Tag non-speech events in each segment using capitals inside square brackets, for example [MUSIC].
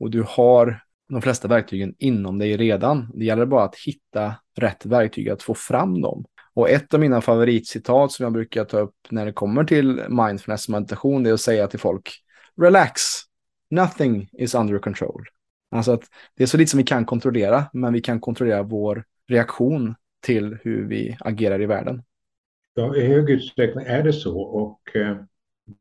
Och du har de flesta verktygen inom dig redan. Det gäller bara att hitta rätt verktyg att få fram dem. Och ett av mina favoritcitat som jag brukar ta upp när det kommer till mindfulness meditation det är att säga till folk relax, nothing is under control. Alltså att det är så lite som vi kan kontrollera, men vi kan kontrollera vår reaktion till hur vi agerar i världen. Ja, i hög utsträckning är det så och eh,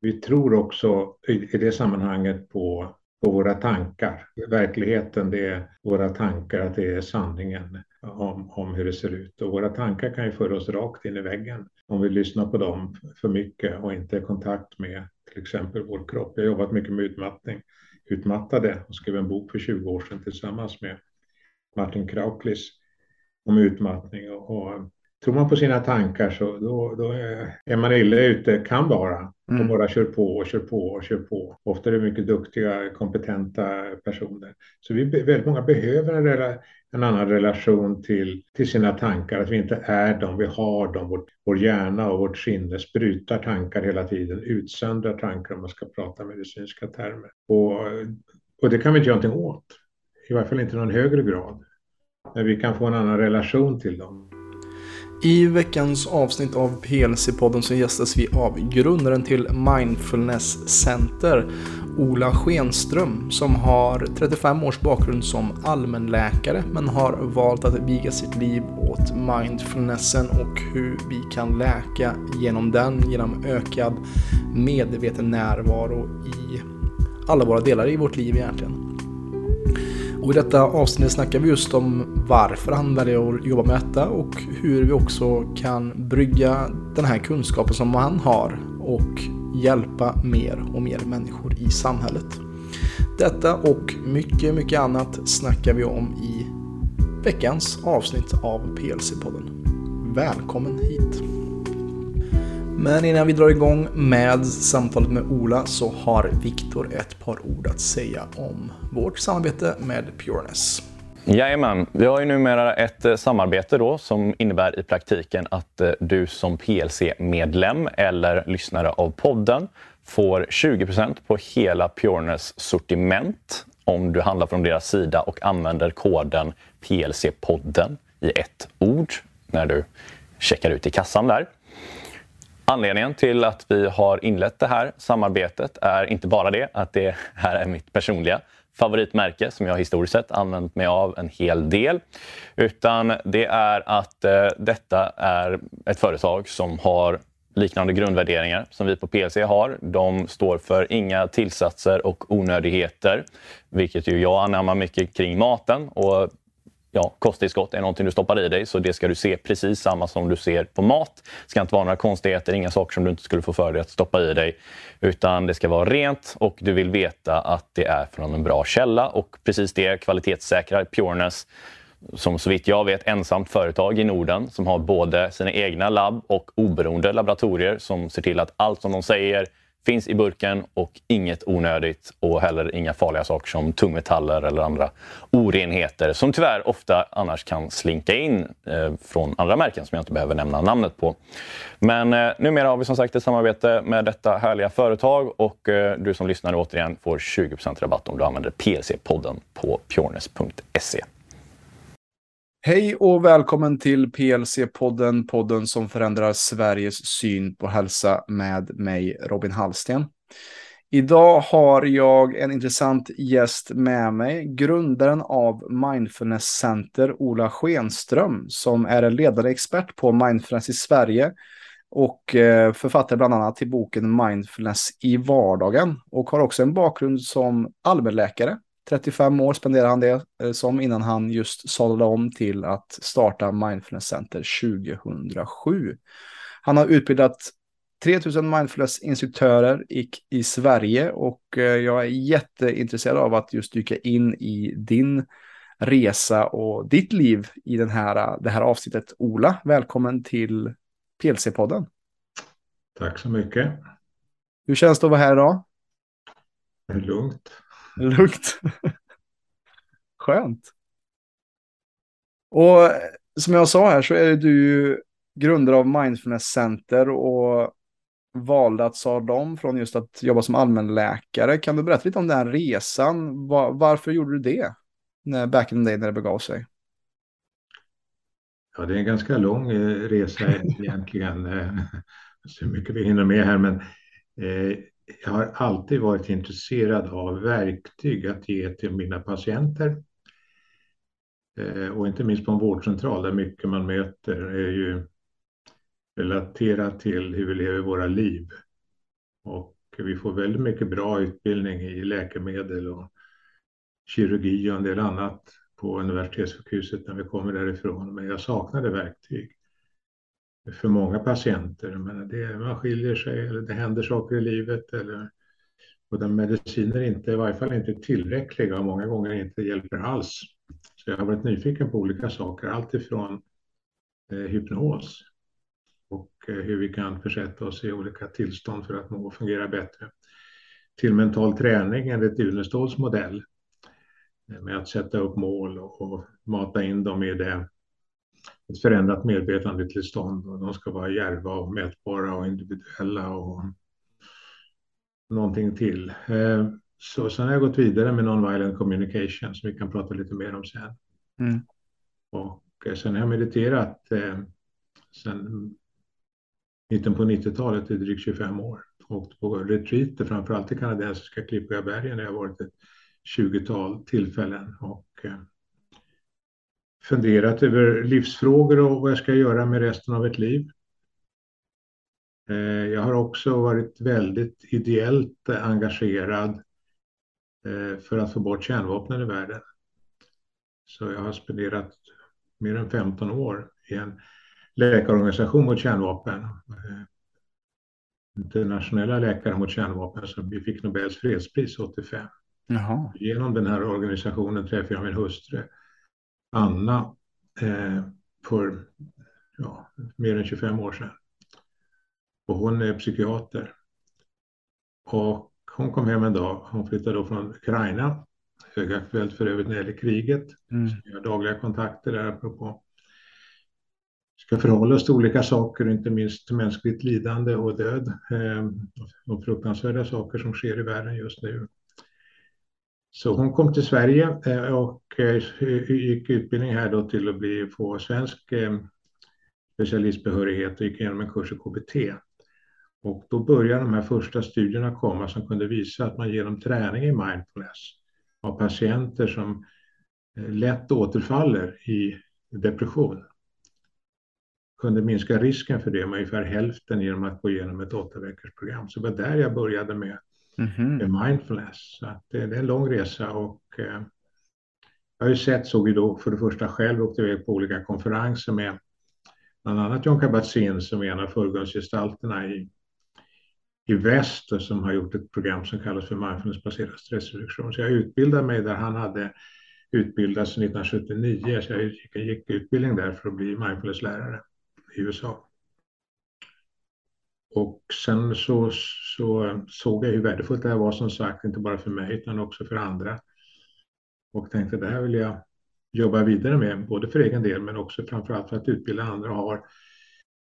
vi tror också i, i det sammanhanget på, på våra tankar. Verkligheten, det är våra tankar, att det är sanningen om, om hur det ser ut. Och våra tankar kan ju föra oss rakt in i väggen om vi lyssnar på dem för mycket och inte är i kontakt med till exempel vår kropp. Jag har jobbat mycket med utmattning, utmattade och skrev en bok för 20 år sedan tillsammans med Martin Krauklis om utmattning. Och, och tror man på sina tankar så då, då är man illa ute, kan vara, mm. och bara kör på och kör på och kör på. Ofta är det mycket duktiga, kompetenta personer. Så vi, väldigt många behöver en, en annan relation till, till sina tankar, att vi inte är dem, vi har dem. Vår, vår hjärna och vårt sinne sprutar tankar hela tiden, utsöndrar tankar om man ska prata medicinska termer. Och, och det kan vi inte göra någonting åt, i varje fall inte i någon högre grad. Men vi kan få en annan relation till dem. I veckans avsnitt av PLC-podden så gästas vi av grundaren till Mindfulness Center, Ola Schenström, som har 35 års bakgrund som allmänläkare men har valt att viga sitt liv åt mindfulnessen och hur vi kan läka genom den genom ökad medveten närvaro i alla våra delar i vårt liv egentligen. Och i detta avsnitt snackar vi just om varför han väljer att jobba med detta och hur vi också kan brygga den här kunskapen som han har och hjälpa mer och mer människor i samhället. Detta och mycket, mycket annat snackar vi om i veckans avsnitt av PLC-podden. Välkommen hit! Men innan vi drar igång med samtalet med Ola så har Viktor ett par ord att säga om vårt samarbete med Pureness. Jajamän, vi har ju numera ett eh, samarbete då som innebär i praktiken att eh, du som PLC-medlem eller lyssnare av podden får 20% på hela Pureness sortiment om du handlar från deras sida och använder koden PLC-podden i ett ord när du checkar ut i kassan där. Anledningen till att vi har inlett det här samarbetet är inte bara det att det här är mitt personliga favoritmärke som jag historiskt sett använt mig av en hel del. Utan det är att eh, detta är ett företag som har liknande grundvärderingar som vi på PLC har. De står för inga tillsatser och onödigheter, vilket ju jag anammar mycket kring maten. Och ja, kosttillskott är någonting du stoppar i dig, så det ska du se precis samma som du ser på mat. Det ska inte vara några konstigheter, inga saker som du inte skulle få för dig att stoppa i dig. Utan det ska vara rent och du vill veta att det är från en bra källa och precis det kvalitetssäkrar Pureness som så vitt jag vet ensamt företag i Norden som har både sina egna labb och oberoende laboratorier som ser till att allt som de säger finns i burken och inget onödigt och heller inga farliga saker som tungmetaller eller andra orenheter som tyvärr ofta annars kan slinka in eh, från andra märken som jag inte behöver nämna namnet på. Men eh, numera har vi som sagt ett samarbete med detta härliga företag och eh, du som lyssnar återigen får 20% rabatt om du använder PLC-podden på pureness.se. Hej och välkommen till PLC-podden, podden som förändrar Sveriges syn på hälsa med mig, Robin Hallsten. Idag har jag en intressant gäst med mig, grundaren av Mindfulness Center, Ola Schenström, som är en ledande expert på mindfulness i Sverige och eh, författare bland annat till boken Mindfulness i vardagen och har också en bakgrund som allmänläkare 35 år spenderade han det eh, som innan han just sadlade om till att starta Mindfulness Center 2007. Han har utbildat 3000 mindfulness-instruktörer i, i Sverige och eh, jag är jätteintresserad av att just dyka in i din resa och ditt liv i den här, det här avsnittet. Ola, välkommen till PLC-podden. Tack så mycket. Hur känns det att vara här idag? Det är lugnt. Lugnt. Skönt. Och som jag sa här så är du ju grundare av Mindfulness Center och valde att sadla om från just att jobba som allmänläkare. Kan du berätta lite om den här resan? Varför gjorde du det? När, back in the day när det begav sig. Ja, det är en ganska lång eh, resa egentligen. Eh, så mycket vi hinner med här, men eh, jag har alltid varit intresserad av verktyg att ge till mina patienter. Eh, och inte minst på en vårdcentral där mycket man möter är ju relaterat till hur vi lever våra liv. Och vi får väldigt mycket bra utbildning i läkemedel och kirurgi och en del annat på universitetssjukhuset när vi kommer därifrån. Men jag saknade verktyg för många patienter. Men det, man skiljer sig eller det händer saker i livet eller och de mediciner inte, i varje fall inte tillräckliga och många gånger inte hjälper alls. Så jag har varit nyfiken på olika saker, allt ifrån eh, hypnos och eh, hur vi kan försätta oss i olika tillstånd för att må och fungera bättre. Till mental träning enligt Uneståls modell eh, med att sätta upp mål och, och mata in dem i det ett förändrat medvetandetillstånd och de ska vara järva och mätbara och individuella och någonting till. Eh, så sen har jag gått vidare med non-violent communication som vi kan prata lite mer om sen. Mm. Och eh, sen har jag mediterat eh, sen mitten på 90-talet i drygt 25 år. Åkt på retreater, framförallt i kanadensiska Klippiga bergen där jag varit ett 20-tal tillfällen och funderat över livsfrågor och vad jag ska göra med resten av ett liv. Eh, jag har också varit väldigt ideellt engagerad eh, för att få bort kärnvapnen i världen. Så jag har spenderat mer än 15 år i en läkarorganisation mot kärnvapen. Eh, internationella läkare mot kärnvapen som vi fick Nobels fredspris 85. Jaha. Genom den här organisationen träffade jag min hustru Anna eh, för ja, mer än 25 år sedan. Och hon är psykiater. Och hon kom hem en dag, hon flyttade då från Ukraina, högaktuellt för övrigt när det gäller kriget. Mm. Så vi har dagliga kontakter där apropå ska förhålla oss till olika saker, inte minst mänskligt lidande och död. Eh, och fruktansvärda saker som sker i världen just nu. Så hon kom till Sverige eh, och eh, gick utbildning här då till att bli, få svensk eh, specialistbehörighet och gick igenom en kurs i KBT. Och då började de här första studierna komma som kunde visa att man genom träning i mindfulness av patienter som lätt återfaller i depression kunde minska risken för det med ungefär hälften genom att gå igenom ett åtta veckors program. Så det var där jag började med mm -hmm. mindfulness. Så att det, det, är en lång resa och eh, jag har ju sett, såg ju då för det första själv, åkte iväg på olika konferenser med bland annat John Kabat-Zinn som är en av förgrundsgestalterna i, i väst och som har gjort ett program som kallas för mindfulnessbaserad stressreduktion. Så jag utbildade mig där han hade utbildats 1979, så jag gick, gick utbildning där för att bli mindfulnesslärare i USA. Och sen så, så såg jag hur värdefullt det här var som sagt, inte bara för mig utan också för andra. Och tänkte det här vill jag jobba vidare med, både för egen del men också framförallt för att utbilda andra och har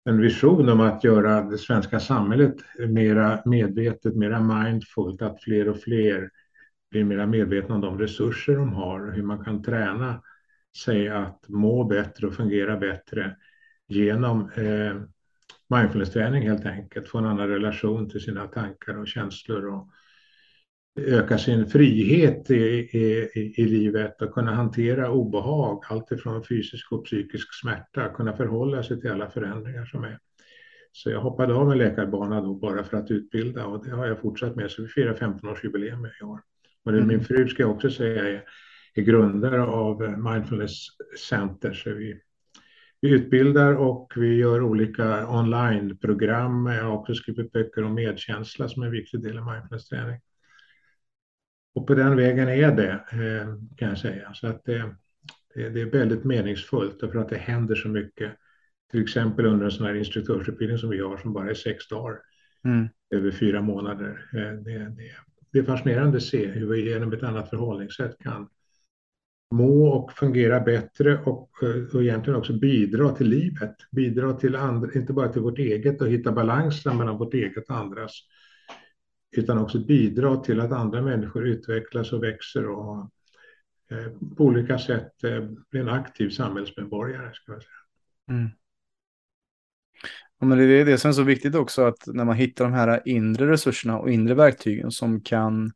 en vision om att göra det svenska samhället mera medvetet, mera mindfullt, att fler och fler blir mera medvetna om de resurser de har, hur man kan träna sig att må bättre och fungera bättre genom eh, mindfulness-träning helt enkelt, få en annan relation till sina tankar och känslor och öka sin frihet i, i, i livet och kunna hantera obehag, allt ifrån fysisk och psykisk smärta, kunna förhålla sig till alla förändringar som är. Så jag hoppade av med läkarbana då bara för att utbilda och det har jag fortsatt med, så vi firar 15-årsjubileum i år. Och det, mm. min fru ska jag också säga är, är grundare av Mindfulness Center, så vi vi utbildar och vi gör olika onlineprogram. Jag har också skrivit böcker om medkänsla som är en viktig del av mindfulness-träning. Och på den vägen är det, eh, kan jag säga. Så att det, det är väldigt meningsfullt för att det händer så mycket. Till exempel under en sån här instruktörsutbildning som vi har som bara är sex dagar. Mm. Över fyra månader. Eh, det, det, det är fascinerande att se hur vi genom ett annat förhållningssätt kan må och fungera bättre och, eh, och egentligen också bidra till livet. Bidra till andra, inte bara till vårt eget och hitta balansen mellan vårt eget och andras. Utan också bidra till att andra människor utvecklas och växer och eh, på olika sätt eh, blir en aktiv samhällsmedborgare. Ska jag säga. Mm. Ja, men det är det som är så viktigt också, att när man hittar de här inre resurserna och inre verktygen som kan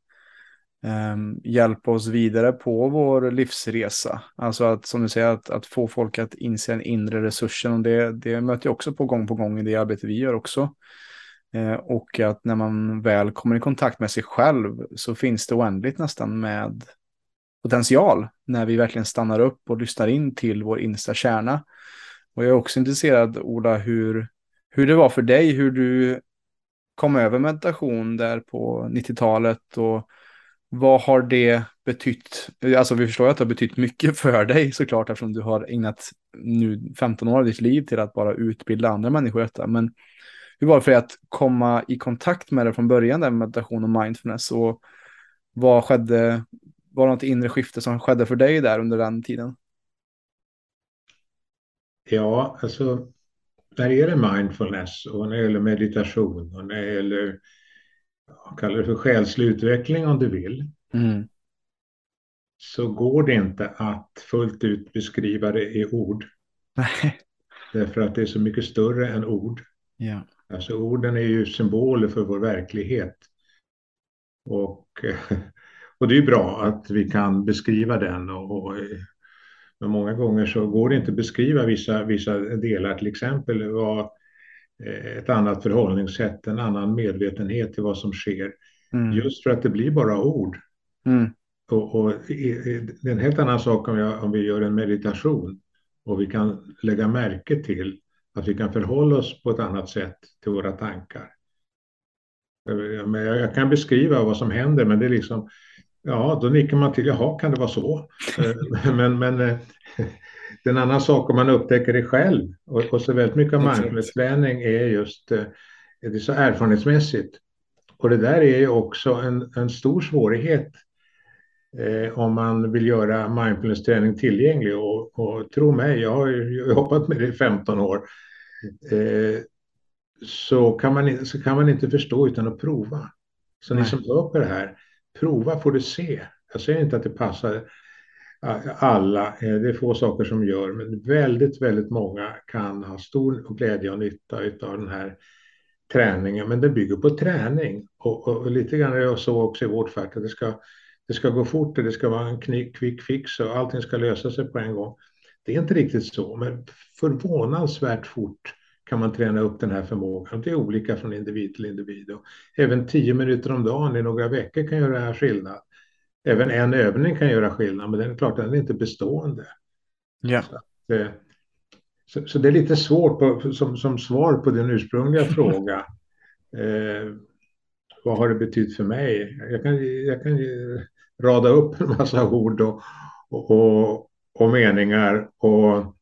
Ehm, hjälpa oss vidare på vår livsresa. Alltså att, som du säger, att, att få folk att inse den inre resursen. Och det, det möter jag också på gång på gång i det arbete vi gör också. Eh, och att när man väl kommer i kontakt med sig själv så finns det oändligt nästan med potential när vi verkligen stannar upp och lyssnar in till vår innersta kärna. Och jag är också intresserad, Ola, hur, hur det var för dig, hur du kom över meditation där på 90-talet och vad har det betytt? Alltså vi förstår att det har betytt mycket för dig såklart eftersom du har ägnat nu 15 år av ditt liv till att bara utbilda andra människor i detta. Men hur var det för dig att komma i kontakt med det från början, där med meditation och mindfulness? Och vad skedde? Var det något inre skifte som skedde för dig där under den tiden? Ja, alltså när det gäller mindfulness och när det gäller meditation och när det gäller kallar det för själslig utveckling om du vill. Mm. Så går det inte att fullt ut beskriva det i ord. Nej. Därför att det är så mycket större än ord. Ja. Alltså orden är ju symboler för vår verklighet. Och, [LAUGHS] och det är bra att vi kan beskriva den. Och, och, men många gånger så går det inte att beskriva vissa, vissa delar. Till exempel vad ett annat förhållningssätt, en annan medvetenhet till vad som sker. Mm. Just för att det blir bara ord. Mm. Och, och, det är en helt annan sak om, jag, om vi gör en meditation och vi kan lägga märke till att vi kan förhålla oss på ett annat sätt till våra tankar. Jag kan beskriva vad som händer, men det är liksom, ja, då nickar man till, jaha, kan det vara så? [LAUGHS] Eh, men, men eh, en annan sak om man upptäcker det själv. Och, och så väldigt mycket av mindfulness-träning är just eh, det är så erfarenhetsmässigt. Och det där är ju också en, en stor svårighet eh, om man vill göra mindfulness-träning tillgänglig. Och, och tro mig, jag har ju jobbat med det i 15 år. Eh, så, kan man, så kan man inte förstå utan att prova. Så Nej. ni som hör på det här, prova får du se. Jag säger inte att det passar alla. Eh, det är få saker som gör, men väldigt, väldigt många kan ha stor glädje och nytta av den här träningen. Men det bygger på träning och, och, och lite grann är det så också i vårt fack att det ska, det ska gå fort och det ska vara en quick fix och allting ska lösa sig på en gång. Det är inte riktigt så, men förvånansvärt fort kan man träna upp den här förmågan. Det är olika från individ till individ. Och även tio minuter om dagen i några veckor kan göra skillnad. Även en övning kan göra skillnad, men det är klart den är inte bestående. Ja. Så, att, eh, så, så, det är lite svårt på, som, som svar på din ursprungliga [LAUGHS] fråga. Eh, vad har det betytt för mig? Jag kan, jag kan rada upp en massa ord och, och, och, och meningar och,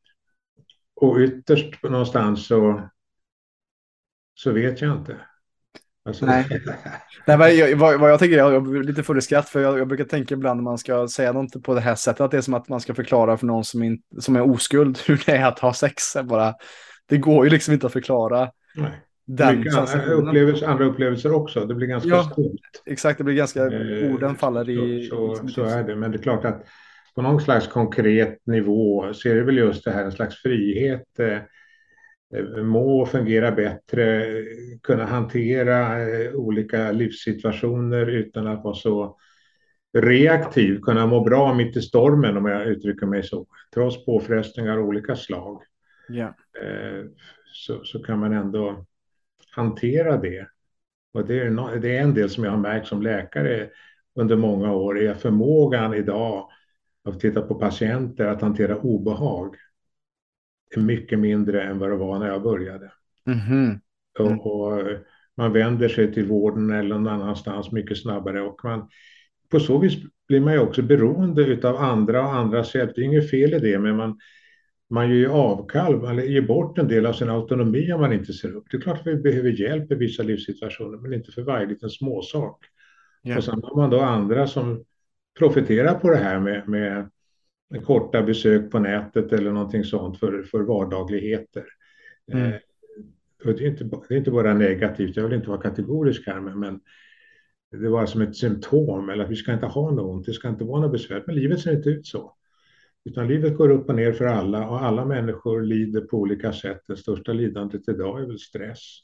och ytterst någonstans så, så vet jag inte. Alltså... Nej. [LAUGHS] Nej, men jag, vad, vad, jag tänker, jag, jag blir lite full i skratt, för jag, jag, brukar tänka ibland när man ska säga något på det här sättet, att det är som att man ska förklara för någon som, in, som är oskuld [LAUGHS] hur det är att ha sex. Bara, det går ju liksom inte att förklara. Nej. Den Mycket andra upplevelser, andra upplevelser också, det blir ganska ja, stort. Exakt, det blir ganska, eh, orden faller i... Så, så, så är det, men det är klart att på någon slags konkret nivå så är det väl just det här en slags frihet. Eh, må fungera bättre, kunna hantera eh, olika livssituationer utan att vara så reaktiv, kunna må bra mitt i stormen om jag uttrycker mig så. Trots påfrestningar av olika slag yeah. så, så kan man ändå hantera det. Och det är, det är en del som jag har märkt som läkare under många år, är förmågan idag att titta på patienter att hantera obehag mycket mindre än vad det var när jag började. Mm. Mm. Och, och, man vänder sig till vården eller någon annanstans mycket snabbare och man, på så vis blir man ju också beroende av andra och andras hjälp. Det är inget fel i det, men man, man gör ju avkall, man ger bort en del av sin autonomi om man inte ser upp. Det är klart att vi behöver hjälp i vissa livssituationer, men inte för varje liten småsak. Yeah. Och sen har man då andra som profiterar på det här med, med korta besök på nätet eller någonting sånt för, för vardagligheter. Mm. Eh, och det, är inte, det är inte bara negativt, jag vill inte vara kategorisk här, men, men det var som ett symptom, eller att vi ska inte ha något det ska inte vara något besvär, men livet ser inte ut så. Utan livet går upp och ner för alla och alla människor lider på olika sätt. Det största lidandet idag är väl stress,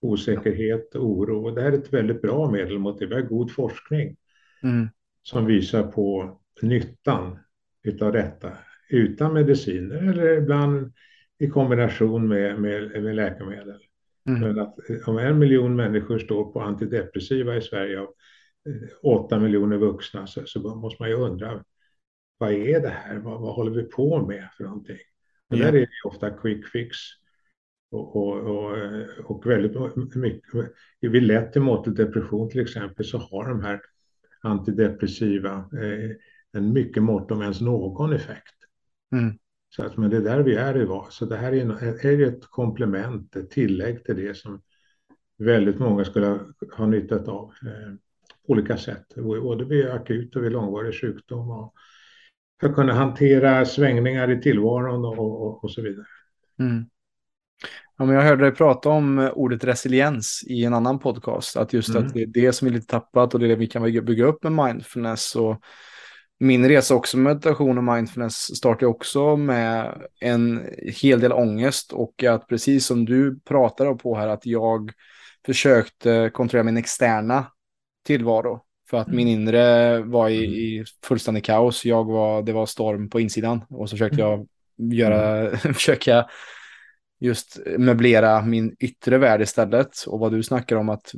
osäkerhet, oro. Och det här är ett väldigt bra medel mot det. Vi har god forskning mm. som visar på nyttan utav detta utan mediciner eller ibland i kombination med, med, med läkemedel. Mm. Men att om en miljon människor står på antidepressiva i Sverige av eh, åtta miljoner vuxna så, så måste man ju undra vad är det här? Vad, vad håller vi på med för någonting? Och yeah. där är det ofta quick fix. Och, och, och, och väldigt mycket, vid lätt till depression till exempel så har de här antidepressiva eh, en mycket mått om ens någon effekt. Mm. Så att, men det är där vi är idag. Så det här är, är ett komplement, ett tillägg till det som väldigt många skulle ha nytta av eh, på olika sätt. Både vid akut och vid långvarig sjukdom. Och, för att kunna hantera svängningar i tillvaron och, och, och så vidare. Mm. Ja, men jag hörde dig prata om ordet resiliens i en annan podcast. Att just mm. att det är det som är lite tappat och det är det vi kan bygga upp med mindfulness. Och min resa också med meditation och mindfulness startade också med en hel del ångest och att precis som du pratade på här att jag försökte kontrollera min externa tillvaro för att min mm. inre var i, mm. i fullständig kaos. Jag var, det var storm på insidan och så försökte jag mm. göra, [LAUGHS] försöka just möblera min yttre värld istället. Och vad du snackar om att,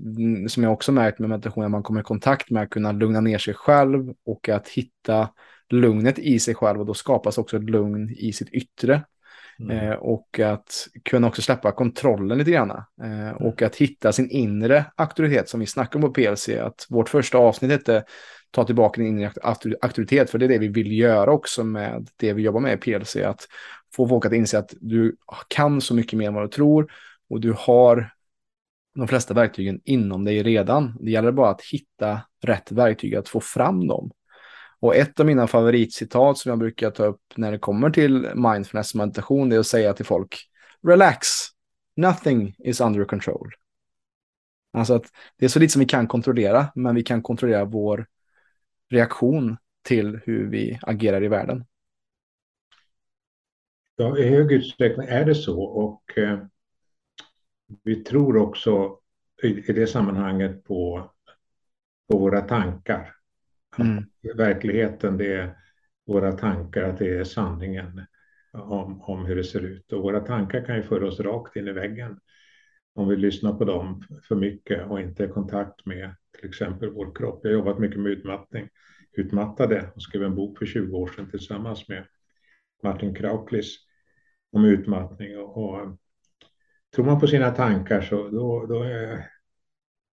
som jag också märkt med meditation, att man kommer i kontakt med att kunna lugna ner sig själv och att hitta lugnet i sig själv och då skapas också ett lugn i sitt yttre. Mm. Eh, och att kunna också släppa kontrollen lite grann. Eh, mm. och att hitta sin inre auktoritet som vi snackar om på PLC. Att vårt första avsnitt hette Ta tillbaka din inre auktoritet. För det är det vi vill göra också med det vi jobbar med i PLC. Att få folk att inse att du kan så mycket mer än vad du tror. Och du har de flesta verktygen inom dig redan. Det gäller bara att hitta rätt verktyg, att få fram dem. Och ett av mina favoritcitat som jag brukar ta upp när det kommer till mindfulness och meditation är att säga till folk relax, nothing is under control. Alltså att det är så lite som vi kan kontrollera, men vi kan kontrollera vår reaktion till hur vi agerar i världen. Ja, i hög utsträckning är det så och eh, vi tror också i, i det sammanhanget på, på våra tankar. Mm. Verkligheten, det är våra tankar, att det är sanningen om, om hur det ser ut. Och våra tankar kan ju föra oss rakt in i väggen om vi lyssnar på dem för mycket och inte är i kontakt med till exempel vår kropp. Jag har jobbat mycket med utmattning, utmattade och skrev en bok för 20 år sedan tillsammans med Martin Krauklis om utmattning. Och, och tror man på sina tankar så då, då är,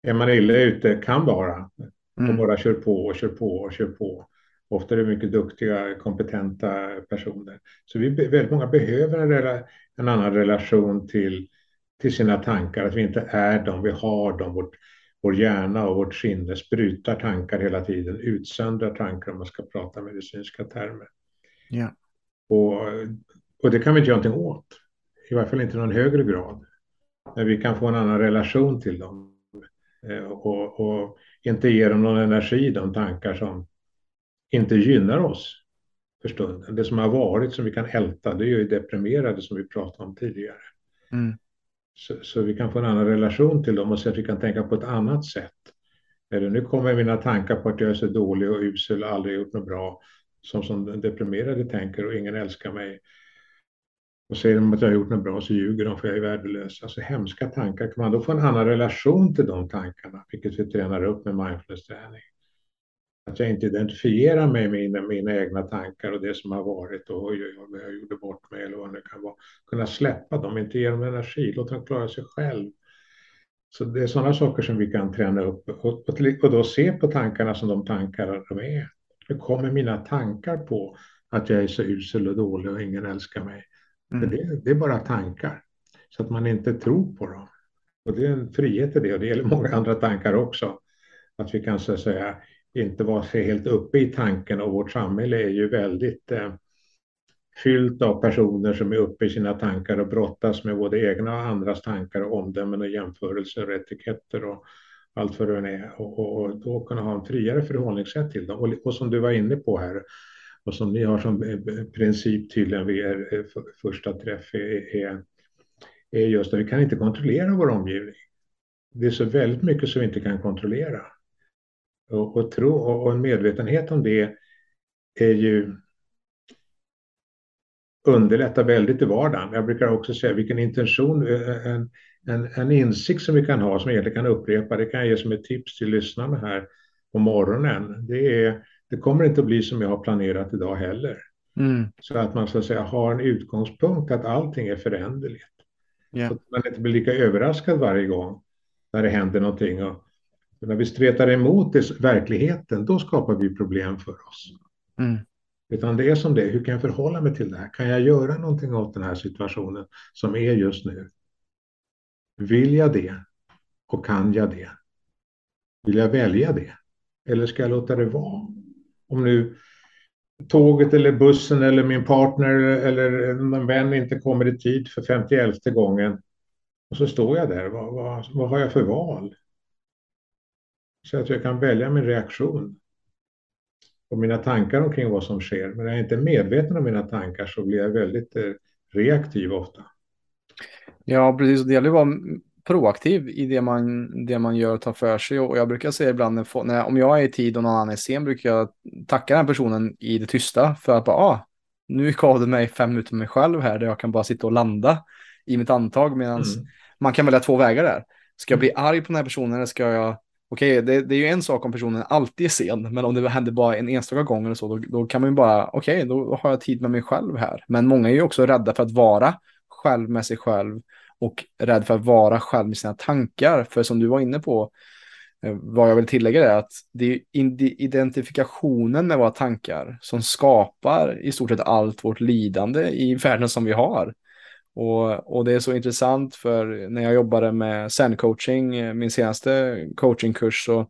är man illa ute, kan vara. Mm. Och bara kör på och kör på och kör på. Ofta är det mycket duktiga, kompetenta personer. Så vi, väldigt många behöver en, en annan relation till, till sina tankar. Att vi inte är dem, vi har dem. Vårt, vår hjärna och vårt sinne sprutar tankar hela tiden, utsöndrar tankar om man ska prata medicinska termer. Ja. Och, och det kan vi inte göra någonting åt. I varje fall inte i någon högre grad. Men vi kan få en annan relation till dem. Eh, och, och inte ge dem någon energi, de tankar som inte gynnar oss för stunden. Det som har varit som vi kan älta, det är ju deprimerade som vi pratade om tidigare. Mm. Så, så, vi kan få en annan relation till dem och så att vi kan tänka på ett annat sätt. Eller nu kommer mina tankar på att jag är så dålig och usel och aldrig gjort något bra. Som, som deprimerade tänker och ingen älskar mig. Och säger de att jag har gjort något bra så ljuger de för jag är värdelös. Alltså hemska tankar. Kan man då få en annan relation till de tankarna, vilket vi tränar upp med mindfulness-träning. Att jag inte identifierar mig med mina, mina egna tankar och det som har varit och oj, oj, oj, jag gjorde bort mig eller vad det kan vara. Kunna släppa dem, inte ge dem energi, låta dem klara sig själv. Så det är sådana saker som vi kan träna upp och, och, och då se på tankarna som de tankar de är. Hur kommer mina tankar på att jag är så usel och dålig och ingen älskar mig? Mm. Det, det, är bara tankar. Så att man inte tror på dem. Och det är en frihet i det och det gäller många andra tankar också. Att vi kan så att säga inte vara helt uppe i tanken och vårt samhälle är ju väldigt eh, fyllt av personer som är uppe i sina tankar och brottas med både egna och andras tankar och omdömen och jämförelser och etiketter och allt vad det är. Och, och, och, då kunna ha en friare förhållningssätt till dem. Och, och som du var inne på här, och som ni har som eh, princip tydligen vid er eh, första träff är, är, är just att vi kan inte kontrollera vår omgivning. Det är så väldigt mycket som vi inte kan kontrollera. Och, och, tro, och en medvetenhet om det är ju underlättar väldigt i vardagen. Jag brukar också säga vilken intention, eh, en, en, en insikt som vi kan ha som egentligen kan upprepa, det kan jag ge som ett tips till lyssnarna här på morgonen. Det, är, det kommer inte att bli som jag har planerat idag heller. Mm. Så att man så att säga har en utgångspunkt att allting är föränderligt. Yeah. Så att man inte blir lika överraskad varje gång när det händer någonting. Och när vi stretar emot det, verkligheten, då skapar vi problem för oss. Mm. Utan det är som det hur kan jag förhålla mig till det här? Kan jag göra någonting åt den här situationen som är just nu? Vill jag det? Och kan jag det? Vill jag välja det? Eller ska jag låta det vara? Om nu tåget eller bussen eller min partner eller en vän inte kommer i tid för 51 gången och så står jag där. Vad, vad, vad har jag för val? Så att jag kan välja min reaktion och mina tankar omkring vad som sker. Men när jag inte är medveten om mina tankar så blir jag väldigt eh, reaktiv ofta. Ja, precis. Det gäller att vara proaktiv i det man, det man gör och tar för sig. Och jag brukar säga ibland, när, om jag är i tid och någon annan är sen, brukar jag tacka den personen i det tysta för att bara, ah, nu gav du mig fem minuter med mig själv här där jag kan bara sitta och landa i mitt antag. Medan mm. man kan välja två vägar där. Ska jag bli arg på den här personen eller ska jag okej, okay, det, det, är ju en sak om personen alltid är sen, men om det händer bara en enstaka gång eller så, då, då kan man ju bara, okej, okay, då har jag tid med mig själv här. Men många är ju också rädda för att vara själv med sig själv och rädd för att vara själv med sina tankar. För som du var inne på, eh, vad jag vill tillägga är att det är identifikationen med våra tankar som skapar i stort sett allt vårt lidande i världen som vi har. Och, och det är så intressant för när jag jobbade med Zen-coaching, eh, min senaste coachingkurs, så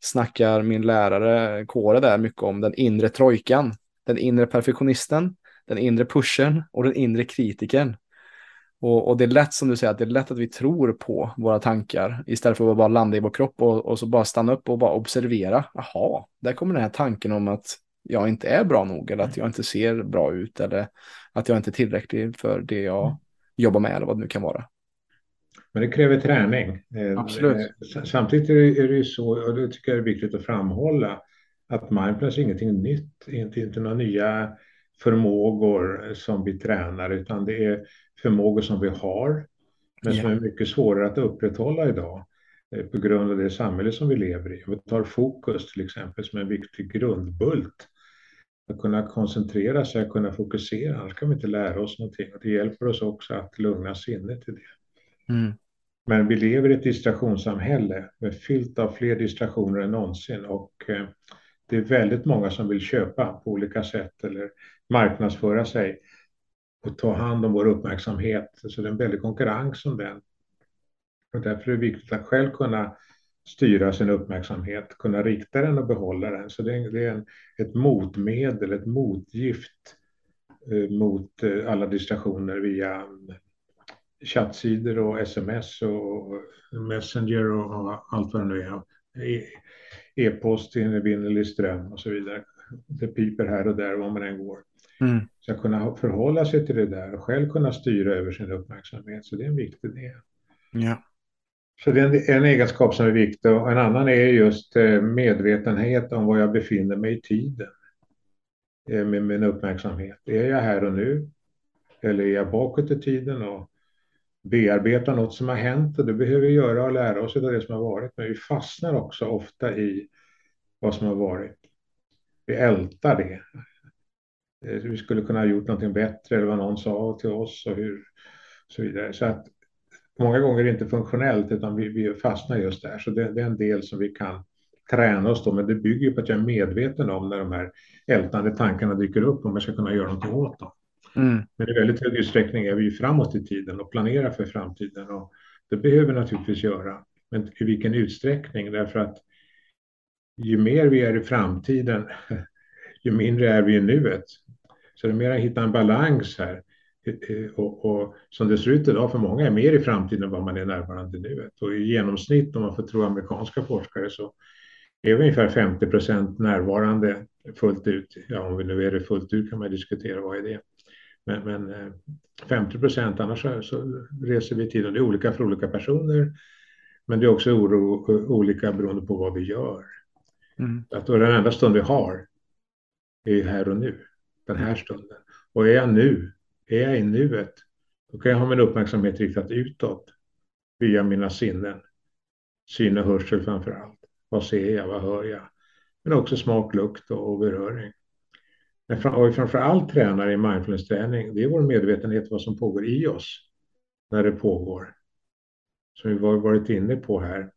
snackar min lärare Kåre där mycket om den inre trojkan. Den inre perfektionisten, den inre pushen och den inre kritiken. Och, och, det är lätt som du säger, att det är lätt att vi tror på våra tankar istället för att bara landa i vår kropp och, och så bara stanna upp och bara observera. Jaha, där kommer den här tanken om att jag inte är bra nog eller att jag inte ser bra ut eller att jag inte är tillräcklig för det jag mm. jobbar med eller vad det nu kan vara. Men det kräver träning. Eh, Absolut. Eh, samtidigt är det ju så, och det tycker jag är viktigt att framhålla, att mindfulness är ingenting nytt, inte, inte några nya förmågor som vi tränar, utan det är förmågor som vi har, men som är mycket svårare att upprätthålla idag eh, på grund av det samhälle som vi lever i. Vi tar fokus till exempel som en viktig grundbult att kunna koncentrera sig, att kunna fokusera, annars kan vi inte lära oss någonting. Och det hjälper oss också att lugna sinnet till det. Mm. Men vi lever i ett distraktionssamhälle med fyllt av fler distraktioner än någonsin och eh, det är väldigt många som vill köpa på olika sätt eller marknadsföra sig och ta hand om vår uppmärksamhet. Så det är en väldig konkurrens om den. Och därför är det viktigt att själv kunna styra sin uppmärksamhet, kunna rikta den och behålla den. Så det är, det är en, ett motmedel, ett motgift eh, mot eh, alla distraktioner via eh, chattsidor och sms och messenger och, och allt vad det nu är. E, e-post i en evinnerlig ström och så vidare. Det piper här och där var man än går. Mm. Så att kunna förhålla sig till det där och själv kunna styra över sin uppmärksamhet. Så det är en viktig del. Ja. Så det är en, egenskap som är viktig och en annan är just eh, medvetenhet om var jag befinner mig i tiden eh, med min uppmärksamhet. Är jag här och nu? Eller är jag bakåt i tiden och bearbetar något som har hänt? Och det behöver vi göra och lära oss av det som har varit. Men vi fastnar också ofta i vad som har varit. Vi ältar det. Eh, vi skulle kunna ha gjort någonting bättre eller vad någon sa till oss och hur så vidare. Så att många gånger inte funktionellt utan vi, vi fastnar just där. Så det, det, är en del som vi kan träna oss då, men det bygger på att jag är medveten om när de här ältande tankarna dyker upp om jag ska kunna göra någonting åt dem. Mm. Men i väldigt hög utsträckning är vi framåt i tiden och planerar för framtiden och det behöver vi naturligtvis göra. Men i vilken utsträckning? Därför att ju mer vi är i framtiden, [LAUGHS] ju mindre är vi i nuet. Så det är mer att hitta en balans här. Och, och, som det ser ut idag för många är mer i framtiden än vad man är närvarande nu. Och i genomsnitt om man får tro amerikanska forskare så är vi ungefär 50 procent närvarande fullt ut. Ja, om vi nu är det fullt ut kan man diskutera vad är det. Men, men 50 eh, procent annars så, så reser vi tiden. Det är olika för olika personer. Men det är också oro, olika beroende på vad vi gör. Mm. Att den enda stund vi har är här och nu. Den här stunden. Och är jag nu, är jag i nuet, då kan jag ha min uppmärksamhet riktad utåt via mina sinnen. Syn och hörsel framför allt. Vad ser jag, vad hör jag? Men också smak, lukt och beröring. Men vad vi framför allt tränar i mindfulness-träning, det är vår medvetenhet vad som pågår i oss när det pågår. Som vi har varit inne på här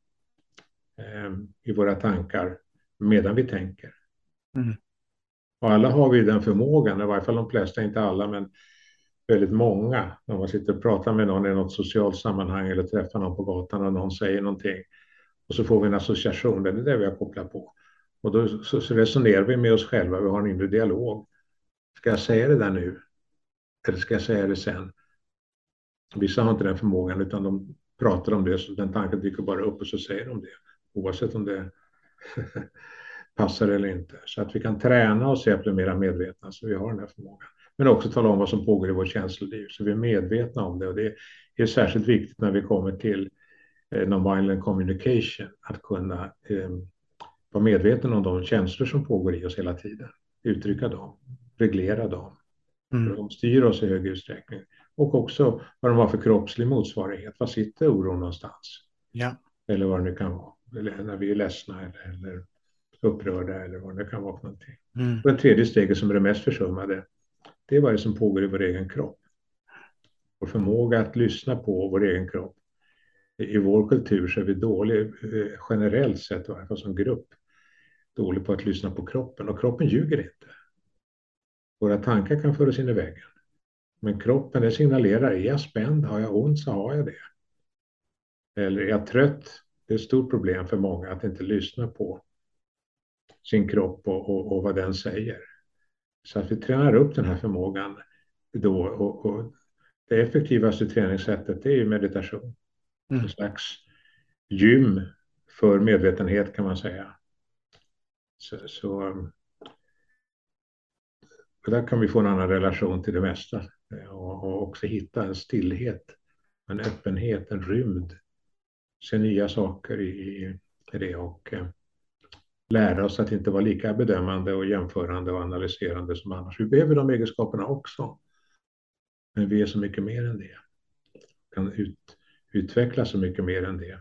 eh, i våra tankar medan vi tänker. Mm. Och alla har vi den förmågan, i varje fall de flesta, inte alla, men väldigt många. När man sitter och pratar med någon i något socialt sammanhang eller träffar någon på gatan och någon säger någonting och så får vi en association, det är det vi har kopplat på. Och då så, så resonerar vi med oss själva, vi har en inre dialog. Ska jag säga det där nu? Eller ska jag säga det sen? Vissa har inte den förmågan utan de pratar om det så den tanken dyker bara upp och så säger de det. Oavsett om det passar eller inte. Så att vi kan träna oss i att bli mer medvetna så vi har den här förmågan. Men också tala om vad som pågår i vårt känsloliv så vi är medvetna om det och det är särskilt viktigt när vi kommer till eh, non-violent communication att kunna eh, vara medveten om de känslor som pågår i oss hela tiden. Uttrycka dem, reglera dem. Mm. De styr oss i hög utsträckning. Och också vad de har för kroppslig motsvarighet. Var sitter oron någonstans? Ja. Eller vad det nu kan vara. Eller när vi är ledsna eller, eller upprörda eller vad det kan vara för någonting. Mm. Och det tredje steget som är det mest försummade, det är vad det som pågår i vår egen kropp. Vår förmåga att lyssna på vår egen kropp. I vår kultur så är vi dåliga, eh, generellt sett, i varje fall som grupp, dålig på att lyssna på kroppen. Och kroppen ljuger inte. Våra tankar kan föras in i väggen. Men kroppen det signalerar, är jag spänd, har jag ont så har jag det. Eller är jag trött? Det är ett stort problem för många att inte lyssna på sin kropp och, och, och vad den säger. Så att vi tränar upp den här förmågan då. Och, och det effektivaste träningssättet det är meditation. Mm. En slags gym för medvetenhet kan man säga. Så, så där kan vi få en annan relation till det mesta och, och också hitta en stillhet, en öppenhet, en rymd. Se nya saker i, i det och eh, lära oss att inte vara lika bedömande och jämförande och analyserande som annars. Vi behöver de egenskaperna också. Men vi är så mycket mer än det. Vi Kan ut, utveckla så mycket mer än det.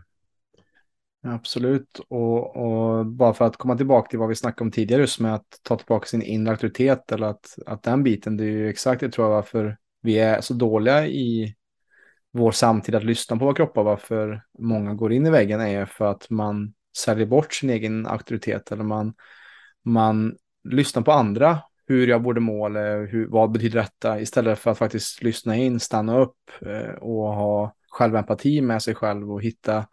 Absolut, och, och, bara för att komma tillbaka till vad vi snackade om tidigare, just med att ta tillbaka sin inre auktoritet eller att, att den biten, det är ju exakt det tror jag varför vi är så dåliga i vår samtid att lyssna på våra kroppar, varför många går in i väggen är för att man säljer bort sin egen auktoritet eller man, man lyssnar på andra hur jag borde må eller hur, vad betyder detta istället för att faktiskt lyssna in, stanna upp eh, och ha självempati med sig själv och hitta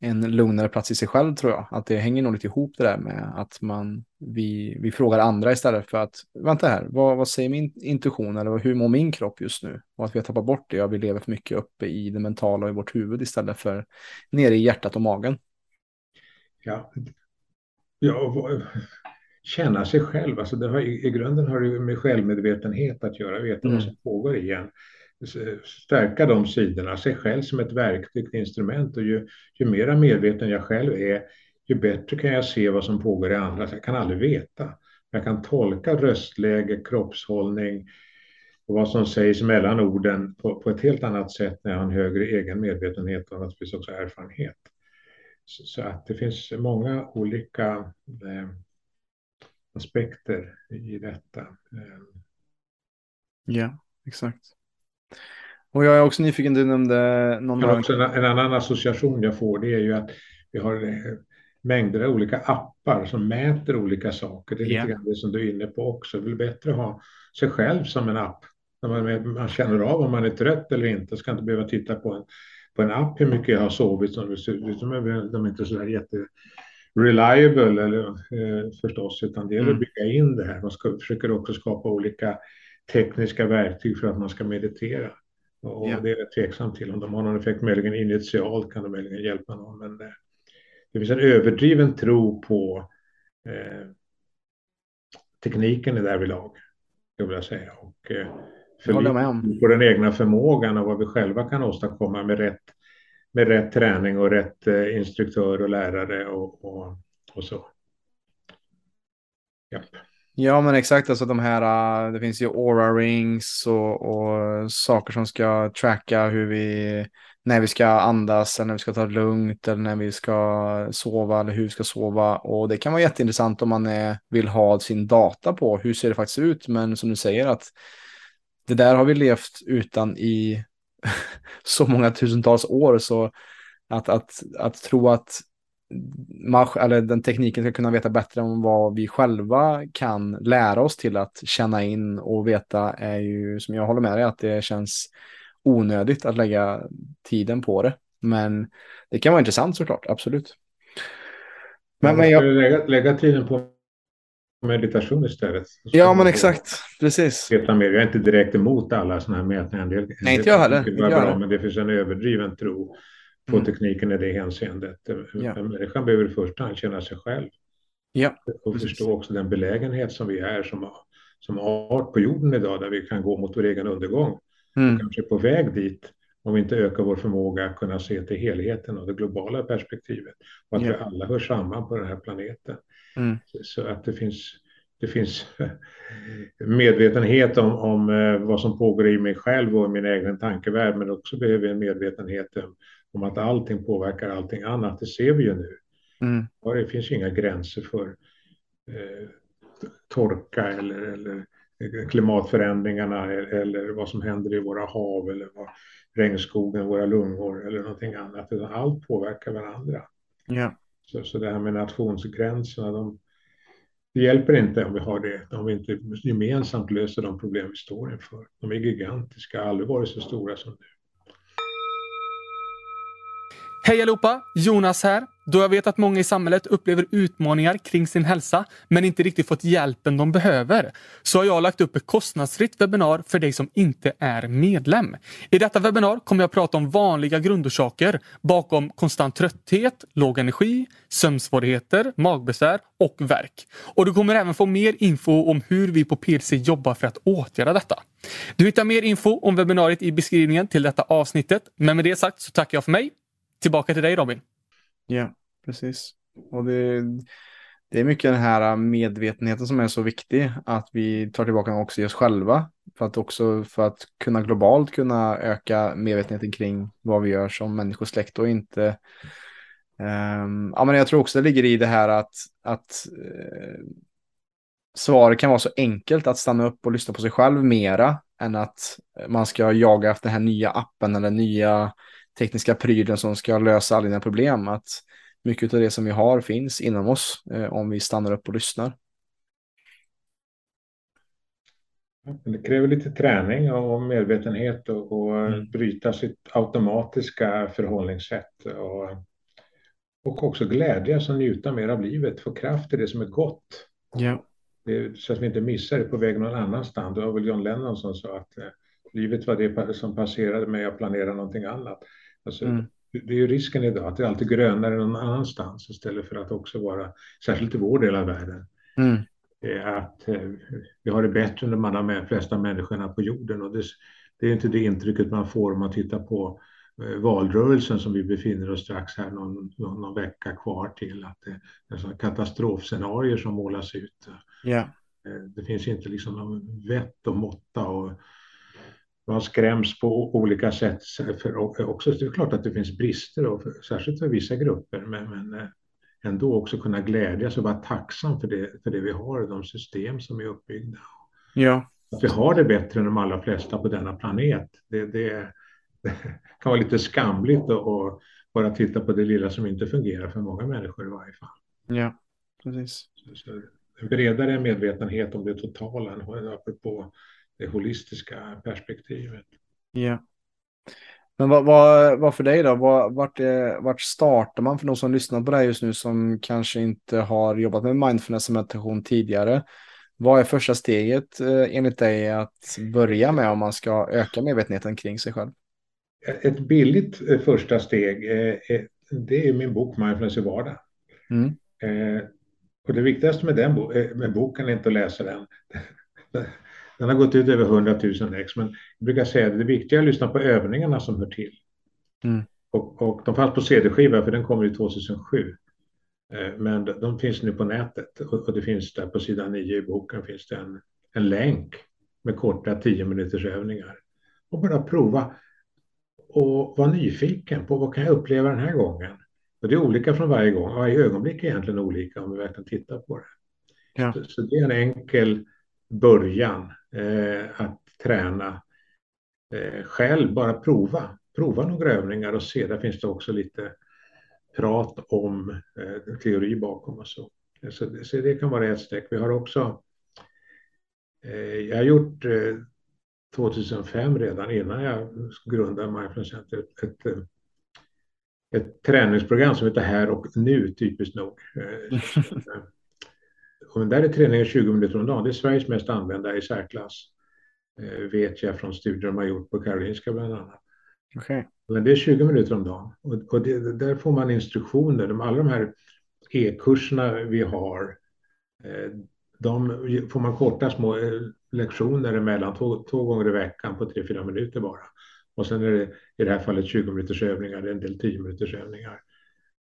en lugnare plats i sig själv tror jag. Att det hänger nog lite ihop det där med att man, vi, vi frågar andra istället för att, vänta här, vad, vad säger min intuition eller hur mår min kropp just nu? Och att vi har tappat bort det, ja, vi lever för mycket uppe i det mentala och i vårt huvud istället för nere i hjärtat och magen. Ja, ja känna sig själv, alltså det har, i grunden har det med självmedvetenhet att göra, veta mm. vad som pågår i en stärka de sidorna, sig själv som ett verktyg, instrument och ju, ju mera medveten jag själv är, ju bättre kan jag se vad som pågår i andra. Jag kan aldrig veta. Jag kan tolka röstläge, kroppshållning och vad som sägs mellan orden på, på ett helt annat sätt när jag har en högre egen medvetenhet och naturligtvis också erfarenhet. Så, att det finns många olika eh, aspekter i detta. Eh. Ja, exakt. Och jag är också nyfiken, du nämnde någon... Men också en, en, annan association jag får det är ju att vi har eh, mängder av olika appar som mäter olika saker. Det är yeah. lite grann det som du är inne på också. Det är bättre att ha sig själv som en app. När man, man känner av om man är trött eller inte. Ska inte behöva titta på en, på en app hur mycket jag har sovit. Som det ser ut. De är, de inte så där jätte reliable eller, eh, förstås, utan det gäller mm. att bygga in det här. Man ska, försöker också skapa olika tekniska verktyg för att man ska meditera. Och ja. det är jag tveksam till. Om de har någon effekt möjligen initialt kan de möjligen hjälpa någon. Men det, det finns en överdriven tro på eh, tekniken i därvidlag. Jag vill säga. Och, eh, för på den egna förmågan och vad vi själva kan åstadkomma med rätt, med rätt träning och rätt eh, instruktör och lärare och, och, och så. Japp. Ja, men exakt. Alltså de här, äh, det finns ju aura rings och, och, saker som ska tracka hur vi, när vi ska andas eller när vi ska ta det lugnt eller när vi ska sova eller hur vi ska sova. Och det kan vara jätteintressant om man är, vill ha sin data på hur ser det faktiskt ut. Men som du säger att det där har vi levt utan i [LAUGHS] så många tusentals år. Så att, att, att tro att eller den tekniken ska kunna veta bättre om vad vi själva kan lära oss till att känna in och veta är ju, som jag håller med dig, att det känns onödigt att lägga tiden på det. Men det kan vara intressant såklart, absolut. Men, men jag... lägga, lägga tiden på meditation istället. Ja, men exakt. Precis. Veta mer. Jag är inte direkt emot alla sådana här mätningar. Del, Nej, inte jag heller. Inte jag bra, men det finns en överdriven tro på mm. tekniken i det hänseendet. Ja. Människan behöver i första hand känna sig själv. Ja, och precis. förstå också den belägenhet som vi är som, som art på jorden idag, där vi kan gå mot vår egen undergång. Mm. Kanske på väg dit om vi inte ökar vår förmåga att kunna se till helheten och det globala perspektivet. Och att ja. vi alla hör samman på den här planeten. Mm. Så att det finns, det finns [LAUGHS] medvetenhet om, om eh, vad som pågår i mig själv och min egen tankevärld, men också behöver en medvetenhet om att allting påverkar allting annat. Det ser vi ju nu. Mm. Det finns inga gränser för eh, torka eller, eller klimatförändringarna eller vad som händer i våra hav eller vad, regnskogen, våra lungor eller någonting annat. Utan allt påverkar varandra. Ja. Så, så det här med nationsgränserna, de, det hjälper inte om vi har det, om vi inte gemensamt löser de problem vi står inför. De är gigantiska, aldrig varit så stora som nu. Hej allihopa! Jonas här. Då jag vet att många i samhället upplever utmaningar kring sin hälsa men inte riktigt fått hjälpen de behöver så har jag lagt upp ett kostnadsfritt webbinar för dig som inte är medlem. I detta webbinar kommer jag prata om vanliga grundorsaker bakom konstant trötthet, låg energi, sömnsvårigheter, magbesvär och värk. Och du kommer även få mer info om hur vi på PLC jobbar för att åtgärda detta. Du hittar mer info om webbinariet i beskrivningen till detta avsnittet. Men med det sagt så tackar jag för mig tillbaka till dig Robin. Ja, precis. Och det, det är mycket den här medvetenheten som är så viktig. Att vi tar tillbaka också i oss själva. För att också för att kunna globalt kunna öka medvetenheten kring vad vi gör som människosläkt och inte Um, ja, men jag tror också det ligger i det här att, att eh, uh, svaret kan vara så enkelt att stanna upp och lyssna på sig själv mera än att man ska jaga efter den här nya appen eller nya tekniska prylen som ska lösa alla dina problem. Att mycket av det som vi har finns inom oss eh, om vi stannar upp och lyssnar. Det kräver lite träning och medvetenhet och, och mm. bryta sitt automatiska förhållningssätt. Och, och också glädjas och njuta mer av livet, få kraft i det som är gott. Ja. Det, så att vi inte missar det på väg någon annanstans. Det var väl John Lennon som sa att eh, livet var det som passerade mig, jag planerade någonting annat. Alltså, mm. Det är ju risken idag att det är alltid grönare någon annanstans istället för att också vara, särskilt i vår del av världen, mm. att eh, vi har det bättre än de allra flesta människorna på jorden. Och det, det är inte det intrycket man får om man tittar på eh, valrörelsen som vi befinner oss strax här någon, någon, någon vecka kvar till. Att det är sådana katastrofscenarier som målas ut. Yeah. Det finns inte liksom någon vett och måtta och man skräms på olika sätt. För också, det är klart att det finns brister, och för, särskilt för vissa grupper, men, men eh, ändå också kunna glädjas och vara tacksam för det, för det vi har, de system som är uppbyggda. Ja. Att vi har det bättre än de allra flesta på denna planet, det, det, det [LAUGHS] kan vara lite skamligt att bara titta på det lilla som inte fungerar för många människor i varje fall. Ja, precis. Så, så en bredare medvetenhet om det totala, apropå det holistiska perspektivet. Ja. Men vad, vad, vad för dig då? Vad, vart, är, vart startar man för de som lyssnar på det här just nu som kanske inte har jobbat med mindfulness och meditation tidigare? Vad är första steget eh, enligt dig att börja med om man ska öka medvetenheten kring sig själv? Ett billigt eh, första steg, det är min bok Mindfulness i vardagen. Mm. Och det viktigaste med, den med boken är inte att läsa den. [LAUGHS] Den har gått ut över 100 000 ex, men jag brukar säga att det viktiga är att lyssna på övningarna som hör till. Mm. Och, och de fanns på CD-skiva, för den kom ju 2007. Eh, men de finns nu på nätet och det finns där på sidan 9 i boken finns det en, en länk med korta 10 minuters övningar. Och bara prova och vara nyfiken på vad kan jag uppleva den här gången. Och det är olika från varje gång. Varje ögonblick är egentligen olika om vi verkligen tittar på det. Ja. Så, så, det är en enkel början att träna eh, själv, bara prova. Prova några övningar och se, där finns det också lite prat om eh, teori bakom och så. så. Så det kan vara ett steg. Vi har också, eh, jag har gjort 2005 eh, redan innan jag grundade Mindfulness Center ett, ett, eh, ett träningsprogram som heter Här och nu, typiskt nog. [LAUGHS] Och där är träningen 20 minuter om dagen. Det är Sveriges mest använda i särklass. Eh, vet jag från studier de har gjort på Karolinska bland annat. Okay. Men det är 20 minuter om dagen. Och, och det, där får man instruktioner. De, alla de här e-kurserna vi har, eh, de får man korta små eh, lektioner emellan, två, två gånger i veckan på 3-4 minuter bara. Och sen är det i det här fallet 20 minuters övningar, en del 10 minuters övningar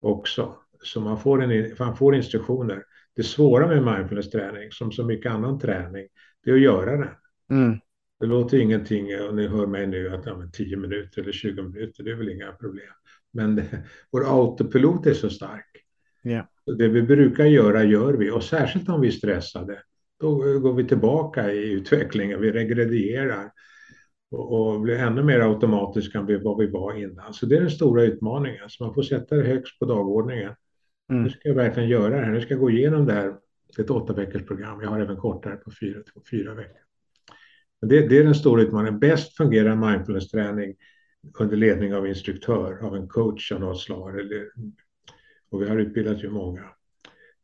också. Så man får, en, man får instruktioner. Det svåra med mindfulness-träning, som så mycket annan träning, det är att göra det. Mm. Det låter ingenting, och ni hör mig nu, att ja, 10 minuter eller 20 minuter, det är väl inga problem. Men det, vår autopilot är så stark. Yeah. Det vi brukar göra, gör vi. Och särskilt om vi är stressade, då går vi tillbaka i utvecklingen, vi regredierar och, och blir ännu mer automatiska än vad vi var innan. Så det är den stora utmaningen, så man får sätta det högst på dagordningen. Mm. Nu ska jag verkligen göra det här. Nu ska jag gå igenom det här. Ett åtta veckors program. Jag har även kortare på fyra, fyra veckor. Det, det, är den stora utmaningen. Bäst fungerar mindfulness-träning under ledning av instruktör, av en coach av något slag. Och vi har utbildat ju många.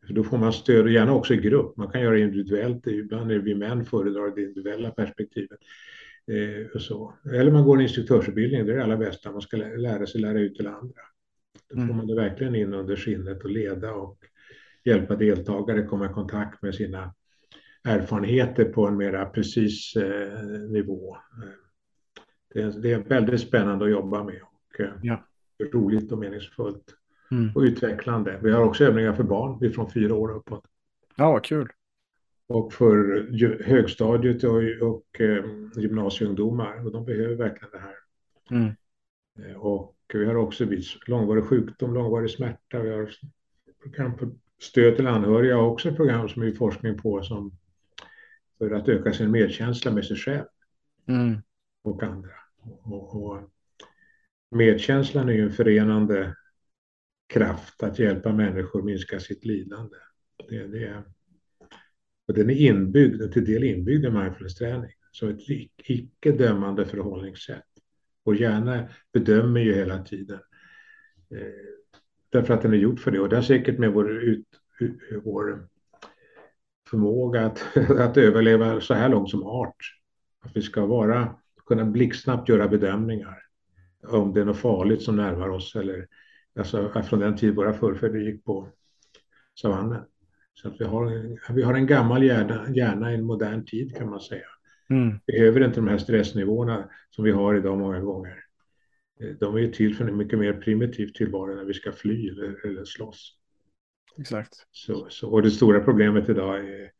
För då får man stöd, och gärna också i grupp. Man kan göra individuellt. Ibland är vi män föredrar det individuella perspektivet. Eh, och så. Eller man går en instruktörsutbildning, det är det allra bästa. Man ska lära sig lära ut till andra. Då får mm. man det verkligen in under skinnet och leda och hjälpa deltagare komma i kontakt med sina erfarenheter på en mera precis eh, nivå. Det är, det är, väldigt spännande att jobba med och eh, ja. roligt och meningsfullt mm. och utvecklande. Vi har också övningar för barn, från fyra år uppåt. Ja, vad kul. Och för högstadiet och, och eh, gymnasieungdomar och de behöver verkligen det här. Mm. Eh, och vi har också vid långvarig sjukdom, långvarig smärta. Vi har program för stöd till anhöriga och också program som är forskning på som för att öka sin medkänsla med sig själv mm. och andra. Och, och medkänslan är ju en förenande kraft att hjälpa människor minska sitt lidande. Det, det är, och den är inbyggd, till del inbyggd i mindfulness-träning. Så ett icke dömande förhållningssätt. Vår hjärna bedömer ju hela tiden. Eh, därför att den är gjord för det. Och det har säkert med vår, ut, vår förmåga att, [LAUGHS] att överleva så här långt som art. Att vi ska vara, kunna blixtsnabbt göra bedömningar. Om det är något farligt som närmar oss eller alltså från den tid våra förfäder gick på savannen. Så att vi har, vi har en gammal hjärna, hjärna i en modern tid kan man säga. Mm. Behöver inte de här stressnivåerna som vi har idag många gånger. Eh, de är ju till för en mycket mer primitiv tillvaro när vi ska fly eller, eller slåss. Exakt. Så, så, och det stora problemet idag är,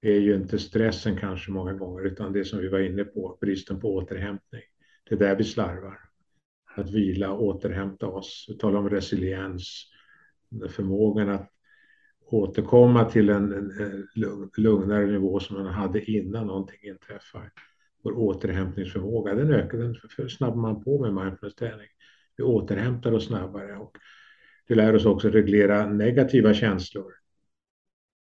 är ju inte stressen kanske många gånger utan det som vi var inne på, bristen på återhämtning. Det är där vi slarvar. Att vila, återhämta oss, tala om resiliens, förmågan att återkomma till en, en lugnare nivå som man hade innan någonting inträffar. Vår återhämtningsförmåga, den ökar, den snabbar man på med mindfulness-träning. Vi återhämtar oss snabbare och det lär oss också reglera negativa känslor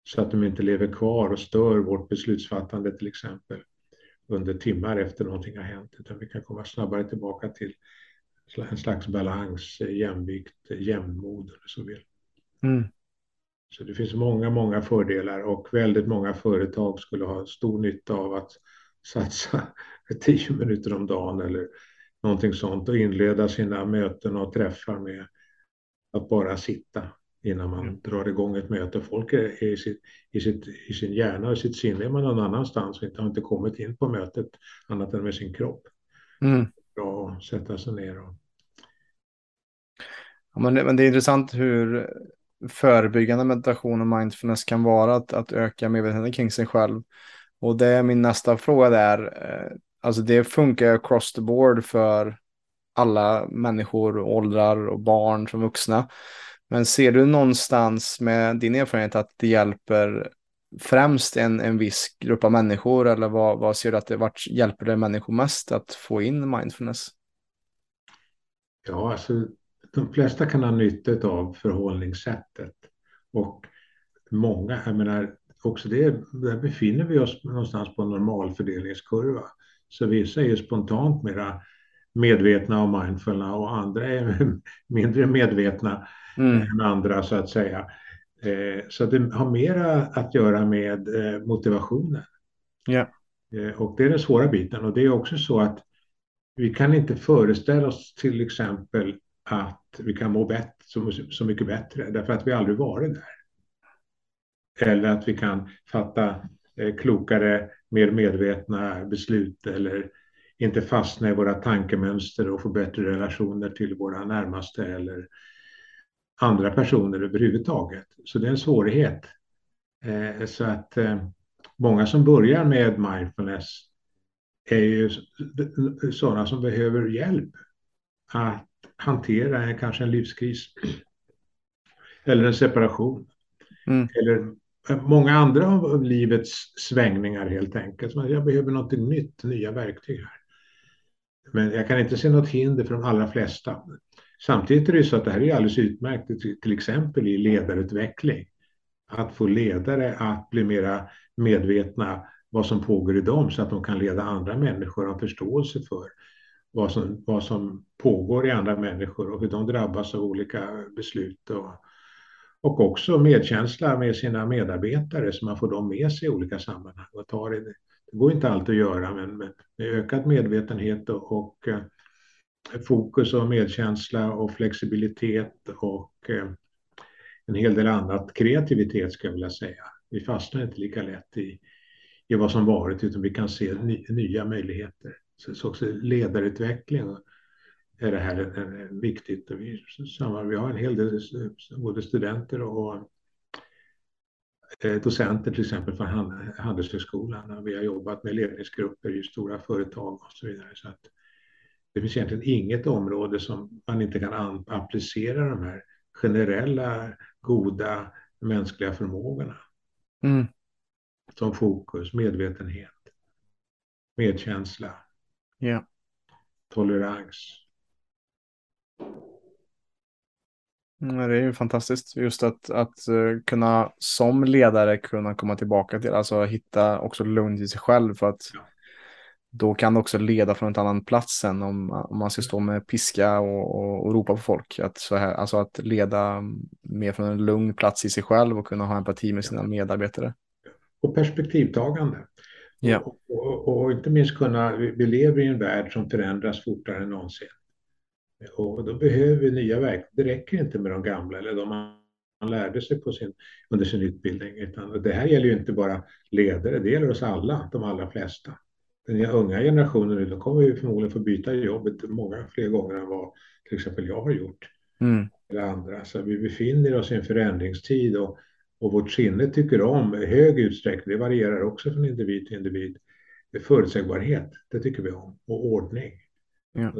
så att de inte lever kvar och stör vårt beslutsfattande till exempel under timmar efter någonting har hänt, utan vi kan komma snabbare tillbaka till en slags balans, jämvikt, jämnmod eller så vill. Mm. Så det finns många, många fördelar och väldigt många företag skulle ha stor nytta av att satsa [LAUGHS] tio minuter om dagen eller någonting sånt och inleda sina möten och träffar med att bara sitta innan man mm. drar igång ett möte. Folk är i, sitt, i, sitt, i sin hjärna och sitt sinne är man någon annanstans och inte, har inte kommit in på mötet annat än med sin kropp. Mm. Bra att sätta sig ner och... Ja, men, det, men det är intressant hur förebyggande meditation och mindfulness kan vara att, att öka medvetenheten kring sig själv. Och det är min nästa fråga där. Eh, alltså det funkar across the board för alla människor, åldrar och barn som vuxna. Men ser du någonstans med din erfarenhet att det hjälper främst en, en viss grupp av människor eller vad, vad ser du att det vart hjälper det människor mest att få in mindfulness? Ja, alltså de flesta kan ha nytta av förhållningssättet och många, jag menar, också det, där befinner vi oss någonstans på en normalfördelningskurva. Så vissa är ju spontant mera medvetna och mindfulna och andra är [LAUGHS] mindre medvetna mm. än andra så att säga. Eh, så det har mera att göra med eh, motivationen. Yeah. Och det är den svåra biten och det är också så att vi kan inte föreställa oss till exempel att vi kan må bättre, så, så mycket bättre därför att vi aldrig varit där. Eller att vi kan fatta eh, klokare, mer medvetna beslut eller inte fastna i våra tankemönster och få bättre relationer till våra närmaste eller andra personer överhuvudtaget. Så det är en svårighet. Eh, så att eh, många som börjar med mindfulness är ju sådana som behöver hjälp att hantera kanske en livskris eller en separation. Mm. Eller många andra av livets svängningar helt enkelt. Jag behöver något nytt, nya verktyg här. Men jag kan inte se något hinder för de allra flesta. Samtidigt är det så att det här är alldeles utmärkt, till exempel i ledarutveckling. Att få ledare att bli mera medvetna vad som pågår i dem så att de kan leda andra människor och ha förståelse för vad som, vad som pågår i andra människor och hur de drabbas av olika beslut. Och, och också medkänsla med sina medarbetare så man får dem med sig i olika sammanhang. Och tar det, det går inte alltid att göra men med, med ökad medvetenhet och, och eh, fokus och medkänsla och flexibilitet och eh, en hel del annat, kreativitet ska jag vilja säga. Vi fastnar inte lika lätt i, i vad som varit utan vi kan se ny, nya möjligheter. Så, så också ledarutveckling är det här en, en viktigt. Vi, vi har en hel del både studenter och eh, docenter till exempel från Handelshögskolan. Vi har jobbat med ledningsgrupper i stora företag och så vidare. Så att det finns egentligen inget område som man inte kan applicera de här generella goda mänskliga förmågorna. Mm. Som fokus, medvetenhet, medkänsla, yeah. tolerans. Mm, det är ju fantastiskt just att, att uh, kunna som ledare kunna komma tillbaka till, alltså hitta också lugn i sig själv för att ja då kan det också leda från en annan plats sen om, om man ska stå med piska och, och, och, ropa på folk. Att, så här, alltså att leda mer från en lugn plats i sig själv och kunna ha empati med sina medarbetare. Och perspektivtagande. Ja. Och, och, och, inte minst kunna, vi lever i en värld som förändras fortare än någonsin. Och då behöver vi nya verk. Det räcker inte med de gamla eller de man lärde sig på sin, under sin utbildning. Utan det här gäller ju inte bara ledare, det gäller oss alla, de allra flesta den unga generationen nu, de kommer ju förmodligen få byta jobbet många fler gånger än vad till exempel jag har gjort. Mm. Eller andra. Så vi befinner oss i en förändringstid och, och vårt sinne tycker om i hög utsträckning, det varierar också från individ till individ, förutsägbarhet, det tycker vi om, och ordning. Ja.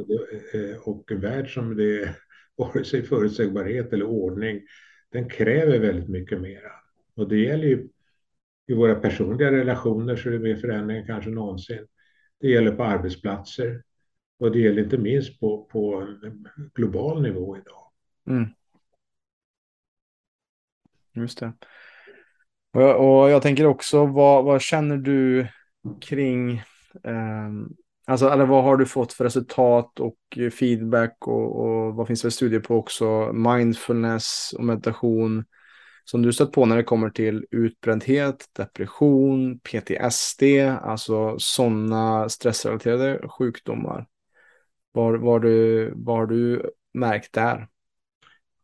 Och, eh, en värld som det är [LAUGHS] vare sig förutsägbarhet eller ordning, den kräver väldigt mycket mera. Och det gäller ju i våra personliga relationer så är det mer förändringar kanske någonsin. Det gäller på arbetsplatser och det gäller inte minst på, på global nivå idag. Mm. Just det. Och jag, och jag tänker också, vad, vad känner du kring eh, Alltså, eller vad har du fått för resultat och feedback och, och vad finns det för studier på också? Mindfulness och meditation som du stött på när det kommer till utbrändhet, depression, PTSD, alltså sådana stressrelaterade sjukdomar. Vad, vad, du, vad har du märkt där?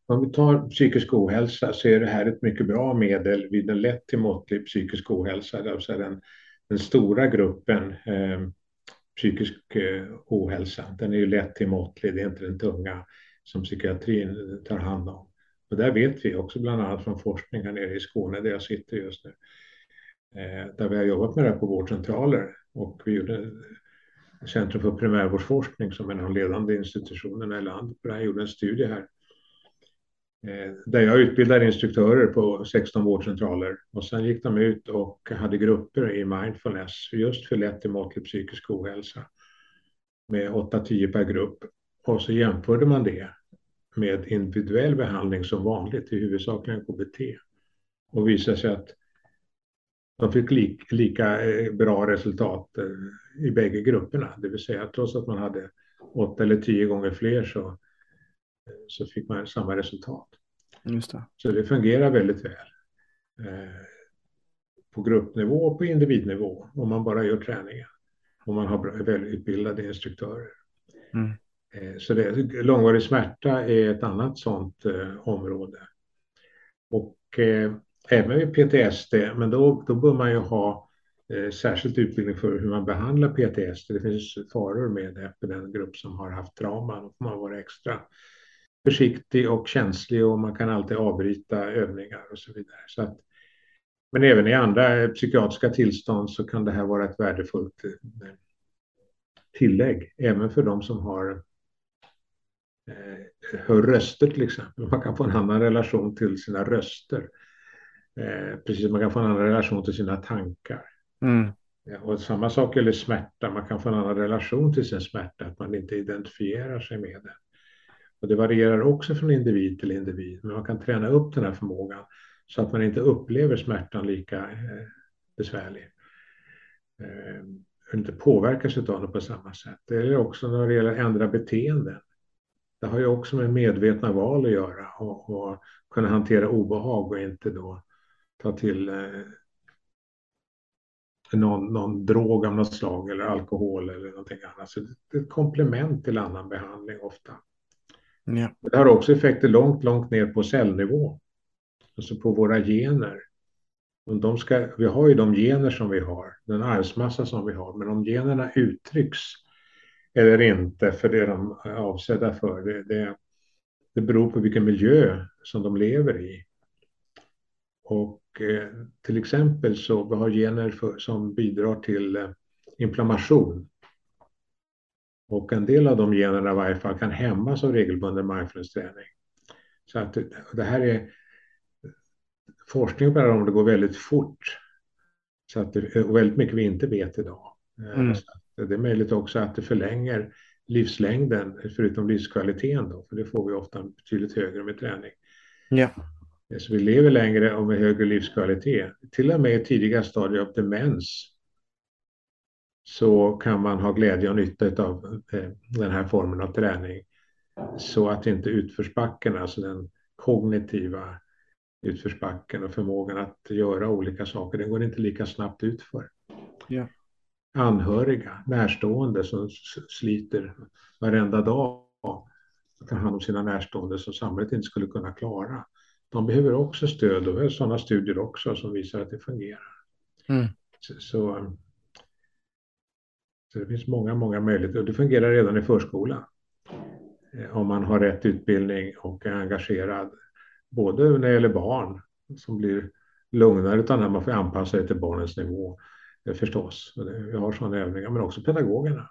Om vi tar psykisk ohälsa så är det här ett mycket bra medel vid en lätt till måttlig psykisk ohälsa. Alltså den, den stora gruppen eh, psykisk eh, ohälsa, den är ju lätt till måttlig, det är inte den tunga som psykiatrin tar hand om. Och där vet vi också bland annat från forskning här nere i Skåne där jag sitter just nu, eh, där vi har jobbat med det här på vårdcentraler och vi gjorde Centrum för primärvårdsforskning som är en av de ledande institutionerna i landet. Jag gjorde en studie här Eh, där jag utbildade instruktörer på 16 vårdcentraler. Och sen gick de ut och hade grupper i mindfulness just för lätt till måttlig psykisk ohälsa. Med 8-10 per grupp. Och så jämförde man det med individuell behandling som vanligt, i huvudsakligen KBT och visade sig att de fick lika, lika bra resultat eh, i bägge grupperna, det vill säga trots att man hade åtta eller tio gånger fler så, så fick man samma resultat. Just det. Så det fungerar väldigt väl. På gruppnivå och på individnivå om man bara gör träningen. Om man har välutbildade instruktörer. Mm. Så det, långvarig smärta är ett annat sådant område. Och även vid PTSD, men då, då bör man ju ha eh, särskilt utbildning för hur man behandlar PTSD. Det finns faror med det för den grupp som har haft trauma. Då får man vara extra försiktig och känslig och man kan alltid avbryta övningar och så vidare. Så att, men även i andra psykiatriska tillstånd så kan det här vara ett värdefullt eh, tillägg, även för de som har eh, hör röster till exempel. Man kan få en annan relation till sina röster Eh, precis som man kan få en annan relation till sina tankar. Mm. Och samma sak gäller smärta, man kan få en annan relation till sin smärta, att man inte identifierar sig med den. Och det varierar också från individ till individ, men man kan träna upp den här förmågan så att man inte upplever smärtan lika eh, besvärlig. Och inte påverkas av den på samma sätt. Det är också när det gäller att ändra beteenden. Det har ju också med medvetna val att göra och, och kunna hantera obehag och inte då ta till eh, någon, någon drog av något slag eller alkohol eller någonting annat. Så det är ett komplement till annan behandling ofta. Ja. Det har också effekter långt, långt ner på cellnivå. Alltså på våra gener. de ska, vi har ju de gener som vi har, den arvsmassa som vi har, men om generna uttrycks eller inte för det de är avsedda för, det, det, det beror på vilken miljö som de lever i. Och eh, till exempel så vi har gener för, som bidrar till eh, inflammation. Och en del av de generna i varje fall kan hämmas av regelbunden mindfulness-träning. Så att det här är forskning på det här området går väldigt fort. Så att det, och väldigt mycket vi inte vet idag. Eh, mm. det är möjligt också att det förlänger livslängden, förutom livskvaliteten då, för det får vi ofta betydligt högre med träning. Ja. Så vi lever längre och med högre livskvalitet. Till och med i tidiga stadier av demens så kan man ha glädje och nytta av eh, den här formen av träning. Så att inte utförsbacken, alltså den kognitiva utförsbacken och förmågan att göra olika saker, den går inte lika snabbt utför. Ja. Anhöriga, närstående som sliter varenda dag tar hand om sina närstående som samhället inte skulle kunna klara de behöver också stöd och vi har sådana studier också som visar att det fungerar. Mm. Så, så, så, det finns många, många möjligheter och det fungerar redan i förskolan. Eh, om man har rätt utbildning och är engagerad, både när det gäller barn som blir lugnare utan man får anpassa det till barnens nivå eh, förstås. Vi har sådana övningar, men också pedagogerna.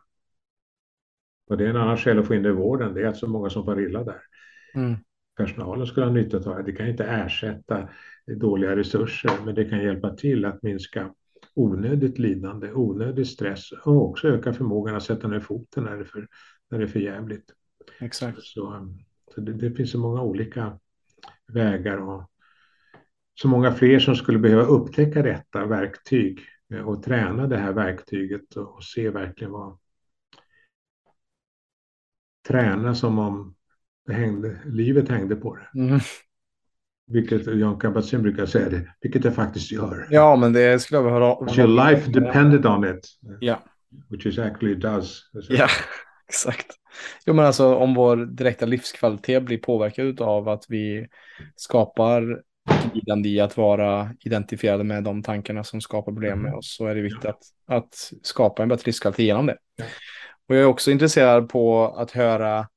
Och det är en annan skäl att få in det i vården, det är att så många som far illa där. Mm personalen skulle ha nytta av. Det kan inte ersätta dåliga resurser, men det kan hjälpa till att minska onödigt lidande, onödig stress och också öka förmågan att sätta ner foten när det är för, när det är för jävligt. Exakt. Så, så det, det, finns så många olika vägar och så många fler som skulle behöva upptäcka detta verktyg och träna det här verktyget och, och se verkligen vad, träna som om det hängde, livet hängde på det. Mm. Vilket John Kabat-Zinn brukar säga det, vilket det faktiskt gör. Ja, men det skulle jag vilja höra. Your life depended on it. Ja. Which it actually does. Ja, [LAUGHS] exakt. Jo, men alltså om vår direkta livskvalitet blir påverkad av att vi skapar lidande i att vara identifierade med de tankarna som skapar problem med oss så är det viktigt att, att skapa en bättre livskvalitet genom det. Och jag är också intresserad på att höra